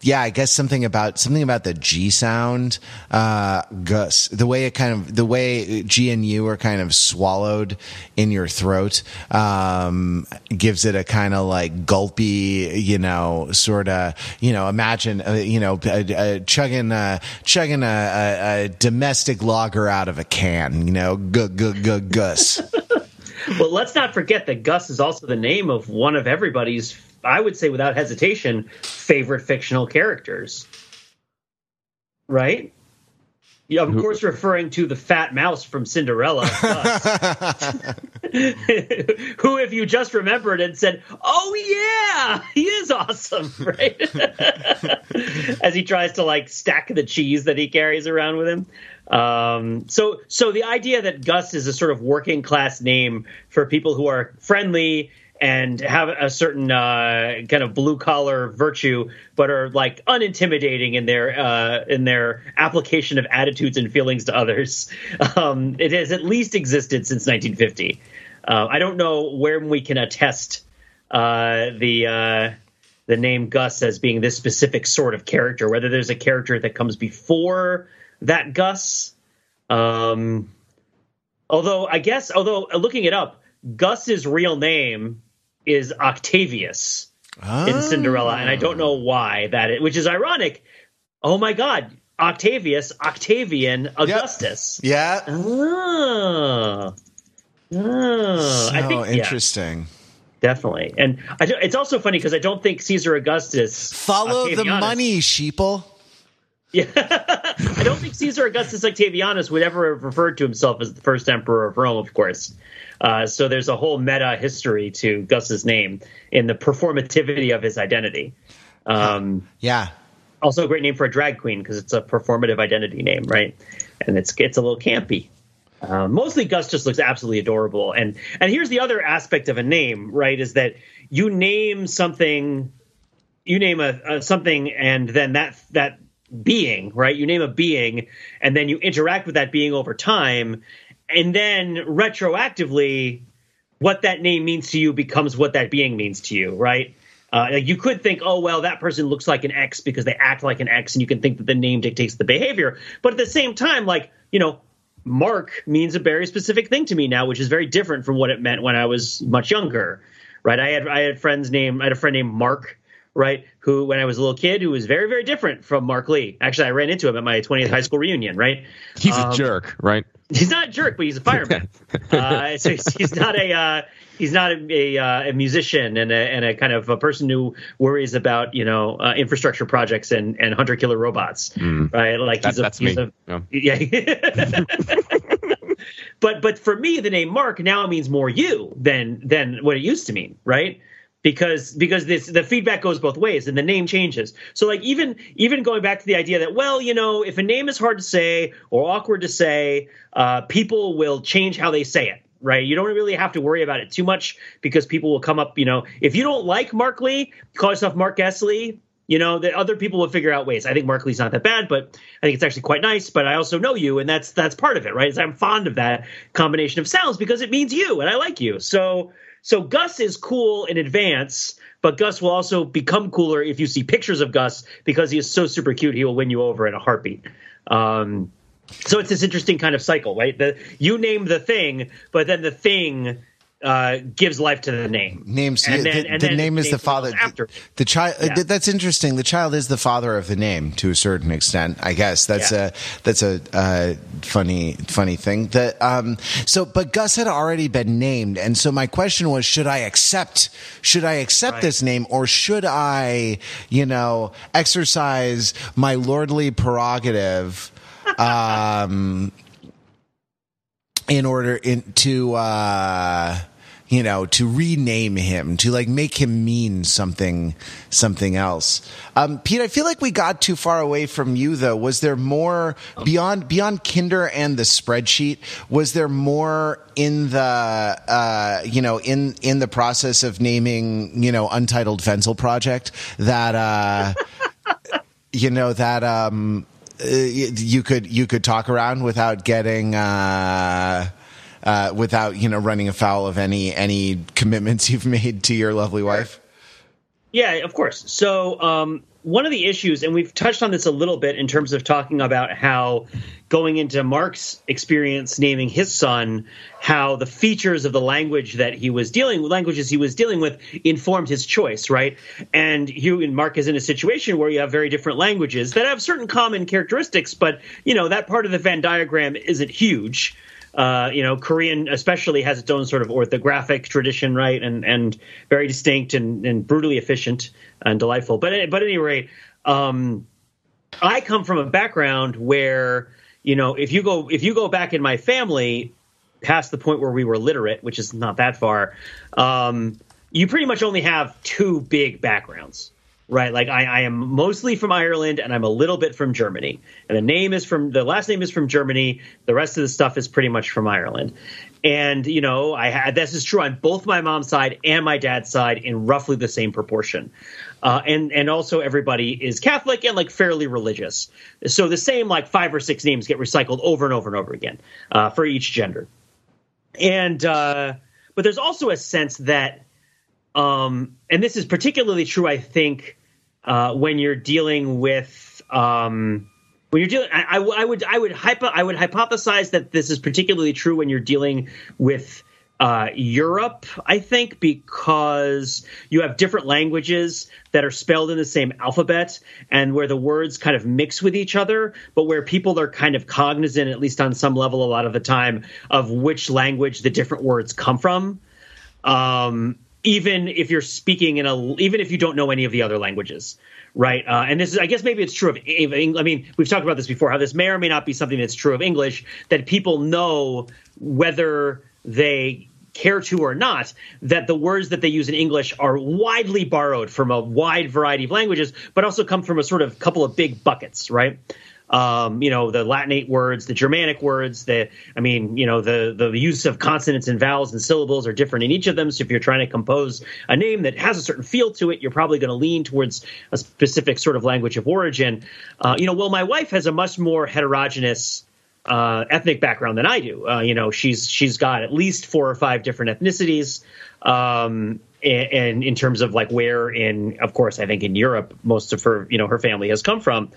yeah, I guess something about something about the G sound, uh, Gus. The way it kind of the way G and U are kind of swallowed in your throat um, gives it a kind of like gulpy, you know, sort of, you know, imagine, uh, you know, uh, uh, chugging uh, chugging a, a, a domestic lager out of a can, you know, g g g Gus. Well, let's not forget that Gus is also the name of one of everybody's, I would say without hesitation, favorite fictional characters. Right? Yeah, of course, referring to the fat mouse from Cinderella, who, if you just remembered and said, "Oh yeah, he is awesome," right? As he tries to like stack the cheese that he carries around with him. Um, so, so the idea that Gus is a sort of working class name for people who are friendly and have a certain uh, kind of blue collar virtue, but are like unintimidating in their uh, in their application of attitudes and feelings to others. Um, it has at least existed since 1950. Uh, I don't know where we can attest uh, the uh, the name Gus as being this specific sort of character. Whether there's a character that comes before that Gus. Um, although I guess, although looking it up, Gus's real name is Octavius in Cinderella, and I don't know why that, is, which is ironic. Oh my God, Octavius, Octavian, Augustus. Yeah. Ah. Ah. I So think yeah, interesting. definitely, and I, it's also funny because I don't think Caesar Augustus Follow the money, sheeple. Yeah, I don't think Caesar Augustus Octavianus would ever have referred to himself as the first emperor of Rome, of course. Uh, so there's a whole meta history to Gus's name in the performativity of his identity. Um, Yeah. also, a great name for a drag queen because it's a performative identity name, right? And it's it's a little campy. Uh, mostly, Gus just looks absolutely adorable. And and here's the other aspect of a name, right? Is that you name something, you name a, a something, and then that that being, right? You name a being, and then you interact with that being over time, and then retroactively, what that name means to you becomes what that being means to you, right? Uh, you could think, oh well, that person looks like an X because they act like an X, and you can think that the name dictates the behavior. But at the same time, like you know, Mark means a very specific thing to me now, which is very different from what it meant when I was much younger, right? I had I had friends named I had a friend named Mark, right? Who when I was a little kid, who was very very different from Mark Lee. Actually, I ran into him at my 20th high school reunion, right? He's Um, a jerk, right? He's not a jerk, but he's a fireman. uh, so he's, he's not a uh, he's not a, a, uh, a musician and a, and a kind of a person who worries about you know uh, infrastructure projects and, and hunter killer robots, right? Like That- he's he's a Yeah. yeah. but but for me, the name Mark now means more you than than what it used to mean, right? Because because this the feedback goes both ways and the name changes. So like even even going back to the idea that well you know if a name is hard to say or awkward to say, uh, people will change how they say it. Right, you don't really have to worry about it too much because people will come up. You know, if you don't like Mark Lee, call yourself Mark. Lee. You know, that other people will figure out ways. I think Mark Lee's not that bad, but I think it's actually quite nice. But I also know you, and that's that's part of it, right? Is I'm fond of that combination of sounds because it means you, and I like you. So so Gus is cool in advance, but Gus will also become cooler if you see pictures of Gus because he is so super cute. He will win you over in a heartbeat. Um, so it's this interesting kind of cycle, right? The you name the thing, but then the thing uh, gives life to the name. Names And the, then- the- and the then name is the father. after. The child. uh, Yeah. th- that's interesting. The child is the father of the name to a certain extent. I guess that's Yeah. a that's a uh, funny funny thing. That um. So, but Gus had already been named, and so my question was: Should I accept? Should I accept Right. this name, or should I, you know, exercise my lordly prerogative? Um. in order in to uh you know to rename him to like make him mean something something else. Um pete i feel like we got too far away from you though. Was there more beyond beyond kinder and the spreadsheet was there more in the uh you know in in the process of naming you know untitled fenzel project that uh you know that um uh, you could you could talk around without getting uh uh without you know running afoul of any any commitments you've made to your lovely wife Yeah, of course. So um, one of the issues, and we've touched on this a little bit in terms of talking about how going into Mark's experience naming his son, how the features of the language that he was dealing languages he was dealing with informed his choice, right? And you and Mark is in a situation where you have very different languages that have certain common characteristics, but you know that part of the Venn diagram isn't huge. Uh, you know, Korean especially has its own sort of orthographic tradition, right, and and very distinct and, and brutally efficient and delightful. But but at any rate, um, I come from a background where you know if you go if you go back in my family past the point where we were literate, which is not that far, um, you pretty much only have two big backgrounds. Right, like I, I am mostly from Ireland, and I'm a little bit from Germany. And the name is from the last name is from Germany. The rest of the stuff is pretty much from Ireland. And you know, I had this is true on both my mom's side and my dad's side in roughly the same proportion. Uh, and and also everybody is Catholic and like fairly religious. So the same like five or six names get recycled over and over and over again uh, for each gender. And uh, but there's also a sense that, um, and this is particularly true, I think, uh, when you're dealing with. Um, when you're dealing, I, I, I would I would hypo, I would hypothesize that this is particularly true when you're dealing with uh, Europe. I think because you have different languages that are spelled in the same alphabet, and where the words kind of mix with each other, but where people are kind of cognizant, at least on some level, a lot of the time, of which language the different words come from. Um, even if you're speaking in a, even if you don't know any of the other languages right? Uh, and this is, I guess, maybe it's true of. I mean, we've talked about this before. How this may or may not be something that's true of English. That people know whether they care to or not that the words that they use in English are widely borrowed from a wide variety of languages, but also come from a sort of couple of big buckets, right? Um, you know, the Latinate words, the Germanic words, the, I mean, you know, the, the use of consonants and vowels and syllables are different in each of them. So if you're trying to compose a name that has a certain feel to it, you're probably going to lean towards a specific sort of language of origin. Uh, you know, well, my wife has a much more heterogeneous uh, ethnic background than I do. Uh, you know, she's she's got at least four or five different ethnicities, um, and, and, in terms of like where in, of course, I think in Europe, most of her, you know, her family has come from.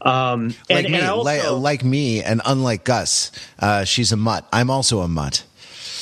Um, like and, me and also, like, like me and unlike gus uh she's a mutt i'm also a mutt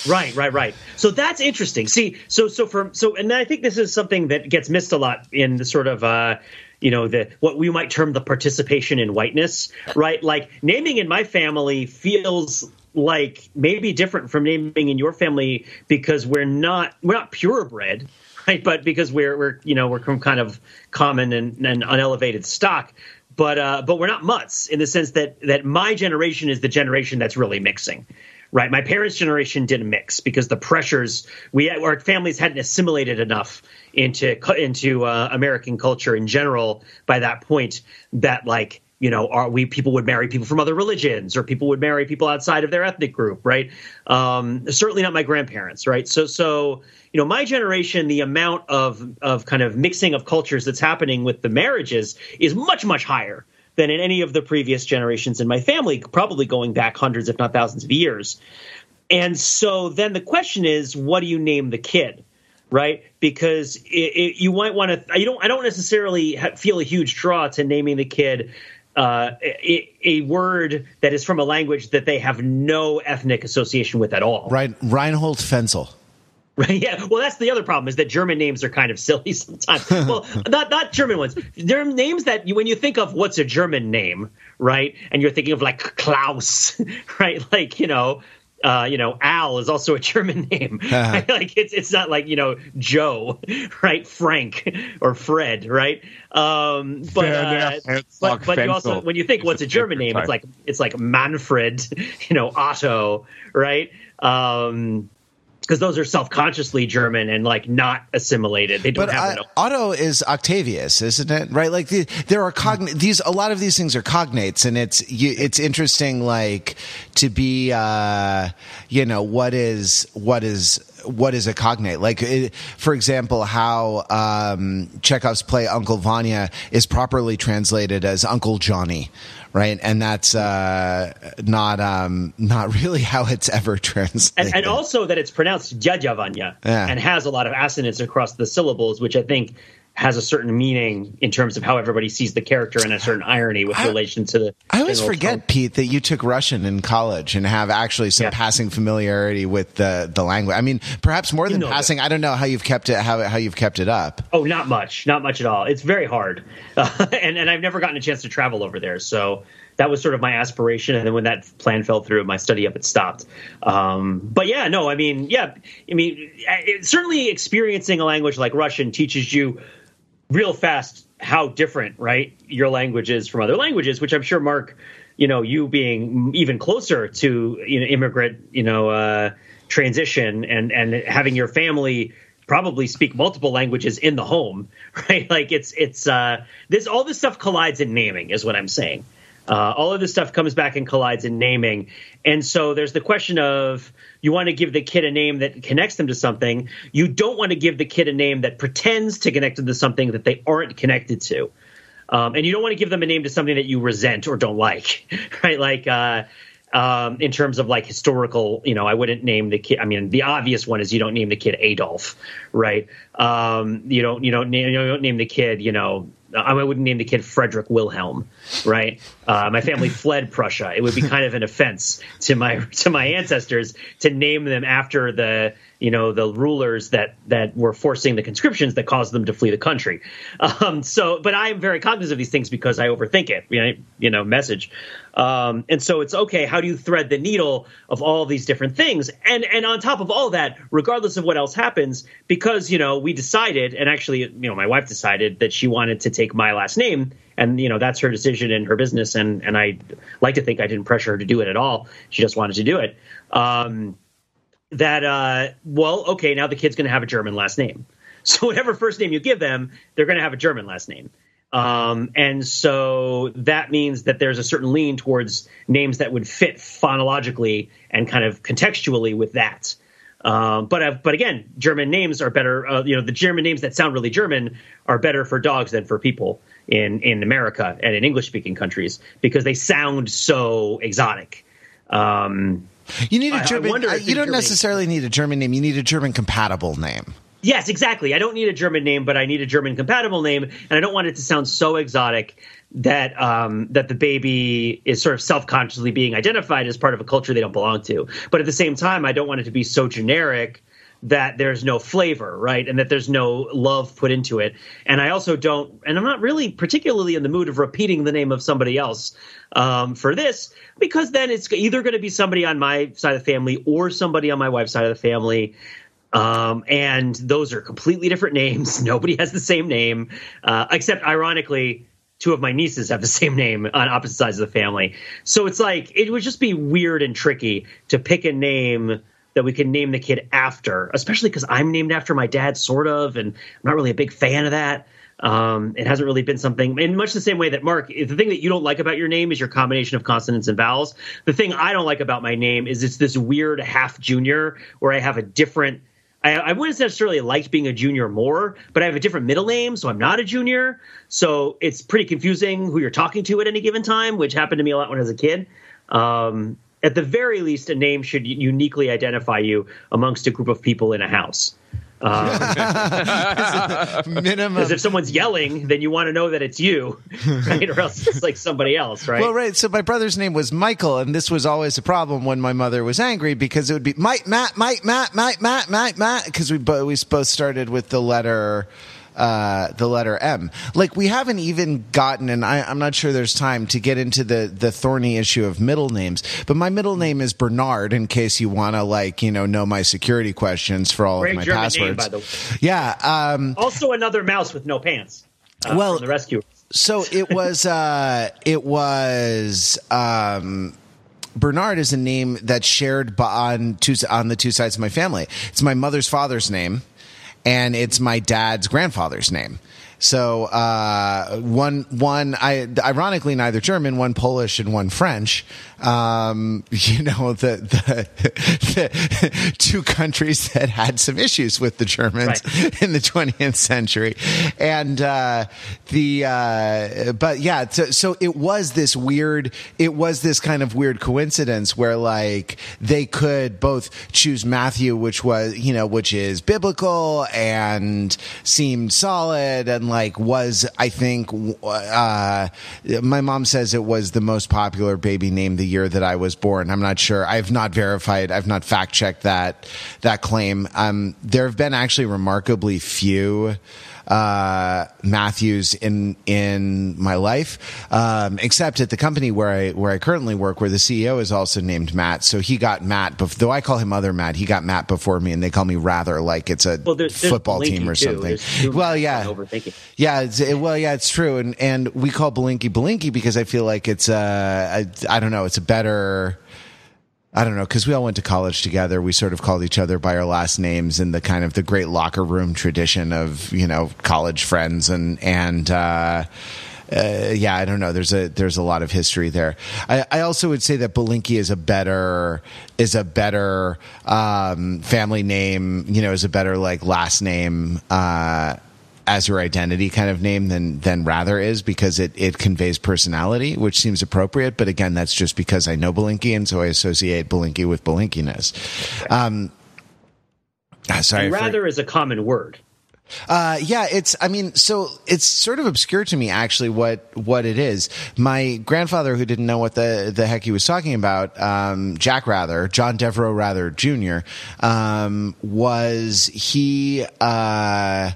Right, right, right. So that's interesting. See, so so for so, and I think this is something that gets missed a lot in the sort of. uh you know the what we might term the participation in whiteness right like naming in my family feels like maybe different from naming in your family because we're not we're not purebred right but because we're we're you know we're from kind of common and, and unelevated stock but uh but we're not mutts in the sense that that my generation is the generation that's really mixing right? My parents' generation didn't mix because the pressures we our families hadn't assimilated enough into into uh, American culture in general by that point that like you know are we people would marry people from other religions or people would marry people outside of their ethnic group right um, certainly not my grandparents right so so you know my generation the amount of of kind of mixing of cultures that's happening with the marriages is much much higher than in any of the previous generations in my family, probably going back hundreds, if not thousands of years. And so then the question is, what do you name the kid? Right, because it, it, you might want to. You don't. I don't necessarily feel a huge draw to naming the kid uh, a, a, word that is from a language that they have no ethnic association with at all. Right, Reinhold Fenzel. Right. Yeah. Well, that's the other problem is that German names are kind of silly sometimes. well, not not German ones. They're names that you, when you think of what's a German name, right, and you're thinking of like Klaus, right, like you know. Uh, you know, Al is also a German name. Uh-huh. like it's it's not like you know Joe, right? Frank or Fred, right? Um, but, uh, but but you also when you think what's a German name, it's like it's like Manfred, you know, Otto, right? Um, because those are self-consciously German and like not assimilated. They don't but have. Uh, Otto is Octavius, isn't it? Right? Like the, there are cogn- these. A lot of these things are cognates, and it's you, it's interesting. Like to be, uh, you know, what is what is what is a cognate? Like, it, for example, how um, Chekhov's play Uncle Vanya is properly translated as Uncle Johnny, right? And that's uh, not um, not really how it's ever translated. And, and also that it's pronounced Djadja Vanya yeah. and has a lot of assonance across the syllables, which I think has a certain meaning in terms of how everybody sees the character and a certain irony with I, relation to the. I always forget, tone. Pete, that you took Russian in college and have actually some yeah. passing familiarity with the the language. I mean, perhaps more than passing. It. I don't know how you've kept it how how you've kept it up. Oh, not much, not much at all. It's very hard, uh, and and I've never gotten a chance to travel over there, so that was sort of my aspiration. And then when that plan fell through, my study of it stopped. Um, but yeah, no, I mean, yeah, I mean, it, certainly experiencing a language like Russian teaches you real fast how different, right, your language is from other languages, which I'm sure Mark, you know, you being even closer to you know immigrant, you know, uh, transition and and having your family probably speak multiple languages in the home, right? Like it's it's uh, this all this stuff collides in naming, is what I'm saying. Uh, all of this stuff comes back and collides in naming, and so there's the question of you want to give the kid a name that connects them to something. You don't want to give the kid a name that pretends to connect them to something that they aren't connected to. Um, and you don't want to give them a name to something that you resent or don't like, right? Like, uh, um, in terms of like historical, you know, I wouldn't name the kid. I mean, the obvious one is you don't name the kid Adolf, right? Um, you don't, you don't, name, you don't name the kid, you know, I wouldn't name the kid Frederick Wilhelm, right? Uh, my family fled Prussia. It would be kind of an offense to my to my ancestors to name them after the you know the rulers that that were forcing the conscriptions that caused them to flee the country. Um, so, but I am very cognizant of these things because I overthink it. You know, message, um, and so it's okay. How do you thread the needle of all these different things? And and on top of all that, regardless of what else happens, because you know we decided, and actually, you know, my wife decided that she wanted to take my last name and you know that's her decision and her business and and i like to think i didn't pressure her to do it at all she just wanted to do it um, that uh, well, okay, now the kid's going to have a German last name. So whatever first name you give them, they're going to have a German last name. Um, and so that means that there's a certain lean towards names that would fit phonologically and kind of contextually with that. Um, but uh, but again, German names are better. Uh, you know, the German names that sound really German are better for dogs than for people in in America and in English speaking countries because they sound so exotic. Um, you need a German. I, I you don't German necessarily need a German name. You need a German compatible name. Yes, exactly. I don't need a German name, but I need a German compatible name, and I don't want it to sound so exotic that um, that the baby is sort of self consciously being identified as part of a culture they don't belong to. But at the same time, I don't want it to be so generic that there's no flavor, right? And that there's no love put into it. And I also don't, and I'm not really particularly in the mood of repeating the name of somebody else um, for this, because then it's either going to be somebody on my side of the family or somebody on my wife's side of the family. Um, and those are completely different names. Nobody has the same name, uh, except ironically, two of my nieces have the same name on opposite sides of the family. So it's like, it would just be weird and tricky to pick a name that we can name the kid after, especially because I'm named after my dad, sort of, and I'm not really a big fan of that. Um, it hasn't really been something in much the same way that Mark, the thing that you don't like about your name is your combination of consonants and vowels. The thing I don't like about my name is it's this weird half junior where I have a different. I, I wouldn't necessarily like being a junior more, but I have a different middle name, so I'm not a junior. So it's pretty confusing who you're talking to at any given time, which happened to me a lot when I was a kid. Um, at the very least, a name should uniquely identify you amongst a group of people in a house. Um, Minimum. Because if someone's yelling, then you want to know that it's you, right? Or else it's like somebody else, right? Well, right. So my brother's name was Michael, and this was always a problem when my mother was angry because it would be Mike, Matt, Mike, Matt, Mike, Matt, Matt, Matt, because we bo- we both started with the letter. Uh, the letter M. Like we haven't even gotten, and I, I'm not sure there's time to get into the the thorny issue of middle names. But my middle name is Bernard. In case you want to, like, you know, know my security questions for all Great of my German passwords. name, by the way. Yeah. Um, Also, another mouse with no pants. Uh, Well- the rescue. so it was uh it was um Bernard is a name that's shared on two on the two sides of my family. It's my mother's father's name, and it's my dad's grandfather's name. So uh, one one I ironically neither German, one Polish and one French. Um, you know the, the the two countries that had some issues with the Germans Right. in the 20th century, and uh, the uh, but yeah, so, so it was this weird. It was this kind of weird coincidence where like they could both choose Matthew, which was you know which is biblical and seemed solid and like was I think uh, my mom says it was the most popular baby name the year that I was born. I'm not sure. I've not verified. I've not fact checked that that claim. Um, there have been actually remarkably few uh, Matthews in in my life, um, except at the company where I where I currently work, where the CEO is also named Matt. So he got Matt, bef- though I call him other Matt. He got Matt before me, and they call me Wrather like it's a Well, there's, there's football Belinkie, team or something. Well, yeah, Overthinking. yeah, it's, it, well, yeah, it's true, and and we call Belinkie Belinkie because I feel like it's uh, I, I don't know, it's a better. I don't know because we all went to college together. We sort of called each other by our last names in the kind of the great locker room tradition of you know college friends and and. Uh, uh, yeah, I don't know. There's a there's a lot of history there. I, I also would say that Belinkie is a better is a better um, family name. You know, is a better like last name. Uh, as your identity kind of name than than Wrather is because it it conveys personality, which seems appropriate. But again, that's just because I know Belinkie and so I associate Belinkie with Belinkiness. Um, ah, sorry, And I for- rather is a common word. uh, yeah, it's. I mean, so it's sort of obscure to me actually what what it is. My grandfather, who didn't know what the the heck he was talking about, um, Jack Wrather, John Devereux Wrather Jr., um, was he. Uh,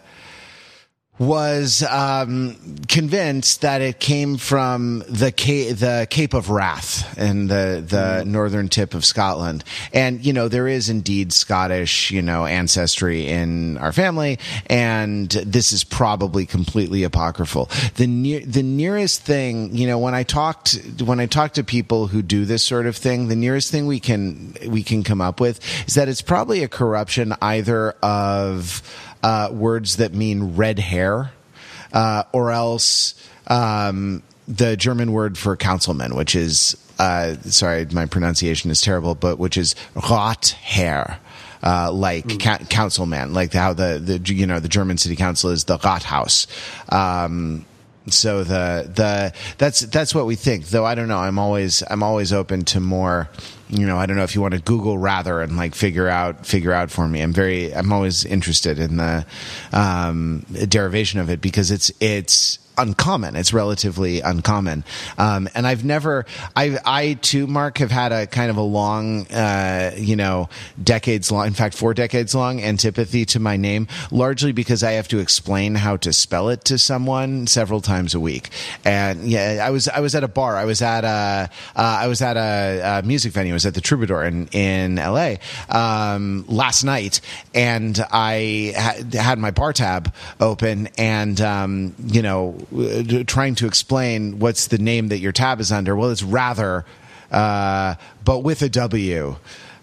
was um, convinced that it came from the Cape, the Cape of Wrath and the the northern tip of Scotland. And you know there is indeed Scottish you know ancestry in our family, and this is probably completely apocryphal. The near the nearest thing you know when I talked when I talk to people who do this sort of thing, the nearest thing we can we can come up with is that it's probably a corruption either of uh, words that mean red hair, uh, or else um, the German word for councilman, which is uh, sorry, my pronunciation is terrible, but which is Rathair. Uh, like ca- councilman, like how the, the you know the German city council is the Rathaus. Um, so the the that's that's what we think. Though I don't know. I'm always I'm always open to more. You know, I don't know if you want to Google Wrather and like figure out figure out for me. I'm very I'm always interested in the um, derivation of it because it's it's uncommon. It's relatively uncommon. Um, and I've never, I, I too, Mark, have had a kind of a long, uh, you know, decades long, in fact, four decades long antipathy to my name, largely because I have to explain how to spell it to someone several times a week. And yeah, I was, I was at a bar. I was at a, uh, I was at a, a music venue. I was at the Troubadour in, in LA, um, last night and I had, had my bar tab open and, um, you know, trying to explain what's the name that your tab is under. Well, it's rather, uh, but with a W.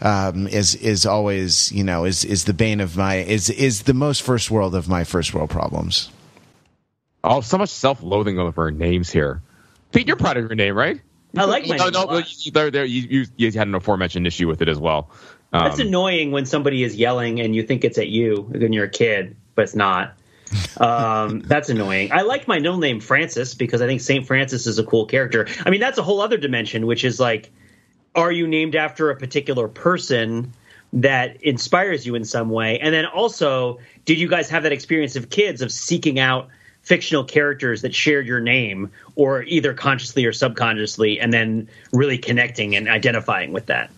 Um, is is always you know is is the bane of my is is the most first world of my first world problems. Oh, so much self-loathing over names here. Pete, you're proud of your name, right? I like my no, name a no, lot. you, there, there, you, you, you had an aforementioned issue with it as well. Um, That's annoying when somebody is yelling and you think it's at you when you're a kid, but it's not. Um, that's annoying. I like my middle name Francis because I think Saint Francis is a cool character. I mean, that's a whole other dimension, which is like, are you named after a particular person, that inspires you in some way? And then also, did you guys have that experience of kids of seeking out fictional characters that shared your name or either consciously or subconsciously and then really connecting and identifying with that?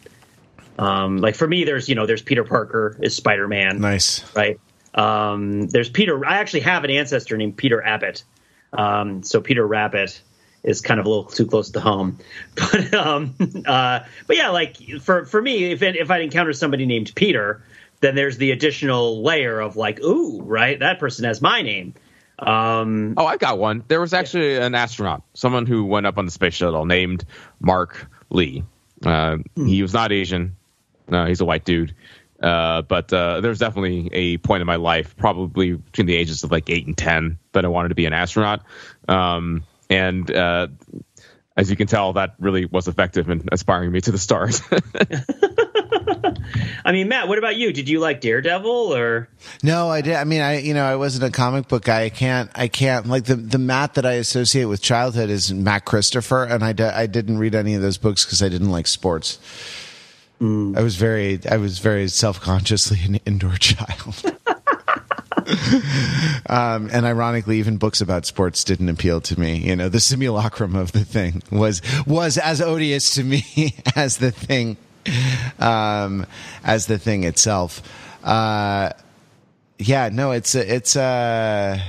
Um, like for me, there's you know there's Peter Parker is Spider Man, Nice. right? Um, there's Peter. I actually have an ancestor named Peter Abbott. Um, so Peter Rabbit is kind of a little too close to home, but um, uh, but yeah, like for for me, if if I encounter somebody named Peter, then there's the additional layer of like, ooh, right, that person has my name. Um, Oh, I got one. There was actually an astronaut, someone who went up on the space shuttle named Mark Lee. Uh, He was not Asian. No, he's a white dude. Uh, but uh, there's definitely a point in my life, probably between the ages of like eight and ten, that I wanted to be an astronaut. Um, and uh, as you can tell, that really was effective in aspiring me to the stars. I mean, Matt, what about you? Did you like Daredevil or? No, I did. I mean, I you know, I wasn't a comic book guy. I can't. I can't. Like the the Matt that I associate with childhood is Matt Christopher, and I, I didn't read any of those books because I didn't like sports. I was very I was very self consciously an indoor child. um, and ironically, even books about sports didn't appeal to me. You know, the simulacrum of the thing was was as odious to me as the thing, um, as the thing itself. Uh, yeah, no, it's a, it's a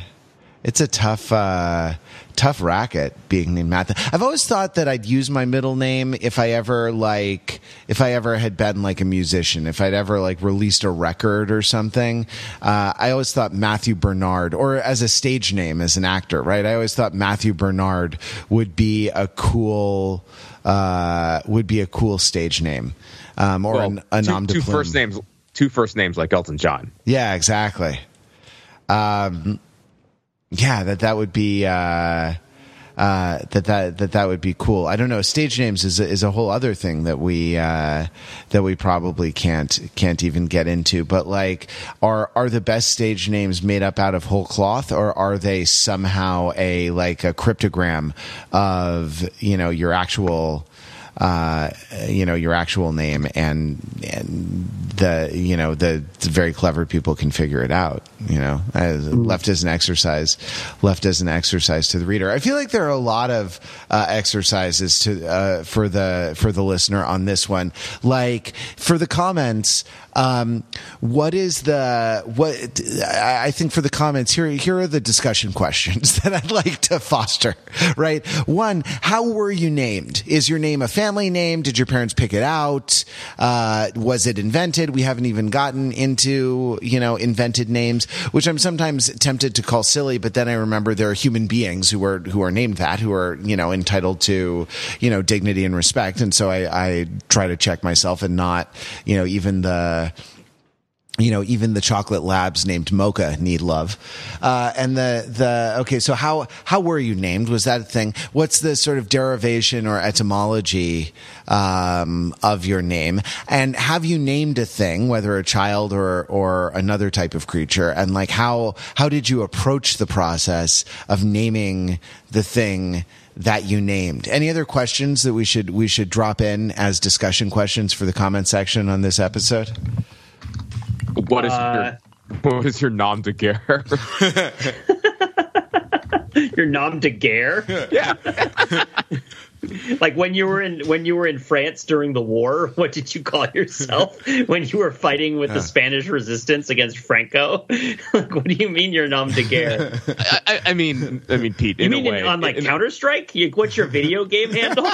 it's a tough uh, tough racket being named Matt. I've always thought that I'd use my middle name if I ever like if I ever had been like a musician, if I'd ever like released a record or something. Uh, I always thought Matthew Bernard, or as a stage name as an actor, right? I always thought Matthew Bernard would be a cool uh, would be a cool stage name. Um, or Well, an, a two, nom de two plume. first names, two first names like Elton John. Yeah, exactly. Um, yeah, that that would be uh, uh, that that that that would be cool. I don't know. Stage names is is a whole other thing that we uh, that we probably can't can't even get into. But like, are are the best stage names made up out of whole cloth, or are they somehow a like a cryptogram of you know your actual uh, you know, your actual name and, and the, you know, the, the very clever people can figure it out, you know, as, left as an exercise, left as an exercise to the reader. I feel like there are a lot of, uh, exercises to, uh, for the, for the listener on this one. Like for the comments, um, what is the what? I think for the comments here, here are the discussion questions that I'd like to foster. Right, one: How were you named? Is your name a family name? Did your parents pick it out? Uh, was it invented? We haven't even gotten into you know invented names, which I'm sometimes tempted to call silly, but then I remember there are human beings who are who are named that, who are you know entitled to you know dignity and respect, and so I, I try to check myself and not you know even the you know, even the chocolate labs named Mocha need love. Uh, and the, the, okay, so how, how were you named? Was that a thing? What's the sort of derivation or etymology, um, of your name? And have you named a thing, whether a child or, or another type of creature? And like, how, how did you approach the process of naming the thing that you named? Any other questions that we should, we should drop in as discussion questions for the comment section on this episode? What is Uh, your what is your nom de guerre? Your nom de guerre? yeah, like when you were in when you were in France during the war, what did you call yourself when you were fighting with the Spanish resistance against Franco? like, what do you mean your nom de guerre? I, I- mean, I mean, Pete. You mean way, in, on like Counter Strike? What's your video game handle?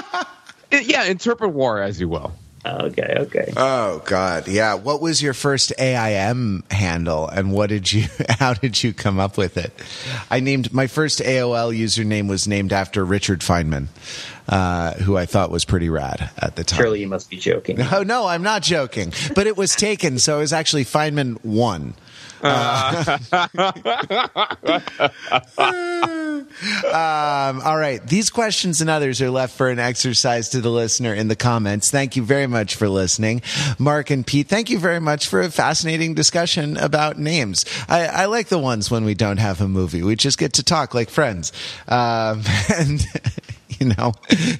yeah, interpret war as you will. Okay, okay. Oh God, yeah. What was your first AIM handle, and what did you? How did you come up with it? I named my first AOL username was named after Richard Feynman, uh, who I thought was pretty rad at the time. Surely you must be joking. Oh no, I'm not joking. But it was taken, so it was actually Feynman one. Um, all right. These questions and others are left for an exercise to the listener in the comments. Thank you very much for listening. Mark and Pete, thank you very much for a fascinating discussion about names. I, I like the ones when we don't have a movie. We just get to talk like friends. Um, and You know,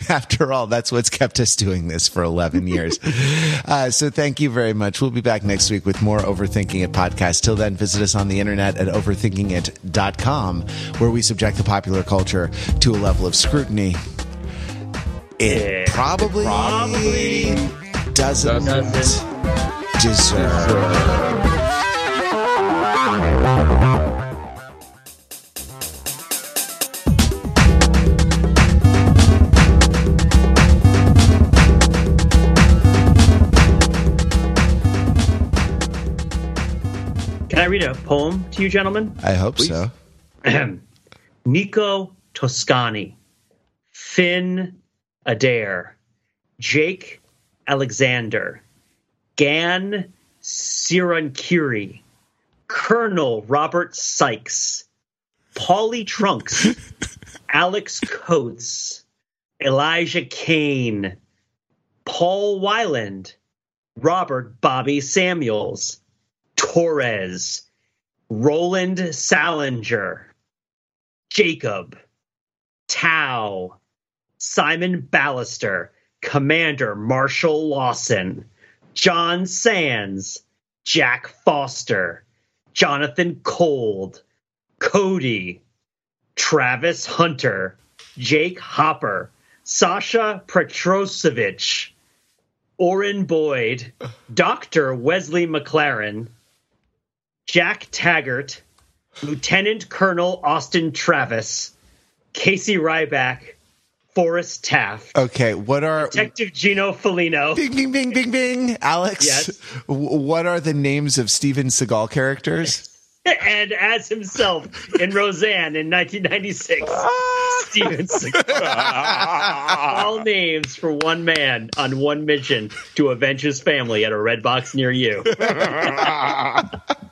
after all, that's what's kept us doing this for 11 years. Uh, so thank you very much. We'll be back next week with more Overthinking It podcast. Till then, visit us on the internet at overthinkingit.com, where we subject the popular culture to a level of scrutiny it probably, probably doesn't, doesn't deserve. Can I read a poem to you, gentlemen? I hope Please. so. Nico Toscani, Finn Adair, Jake Alexander, Gan Sirankiri, Colonel Robert Sykes, Paulie Trunks, Alex Coates, Elijah Kane, Paul Wyland, Robert Bobby Samuels, Torres, Roland Salinger, Jacob, Tao, Simon Ballister, Commander Marshall Lawson, John Sands, Jack Foster, Jonathan Cold, Cody, Travis Hunter, Jake Hopper, Sasha Petrosevich, Orin Boyd, Dr. Wesley McLaren, Jack Taggart, Lieutenant Colonel Austin Travis, Casey Ryback, Forrest Taft, Okay, what are Detective Gino Felino, bing bing bing bing bing? Alex, Yes. what are the names of Steven Seagal characters? and as himself in Roseanne in 1996, ah. Steven Seagal. All names for one man on one mission to avenge his family at a Redbox near you.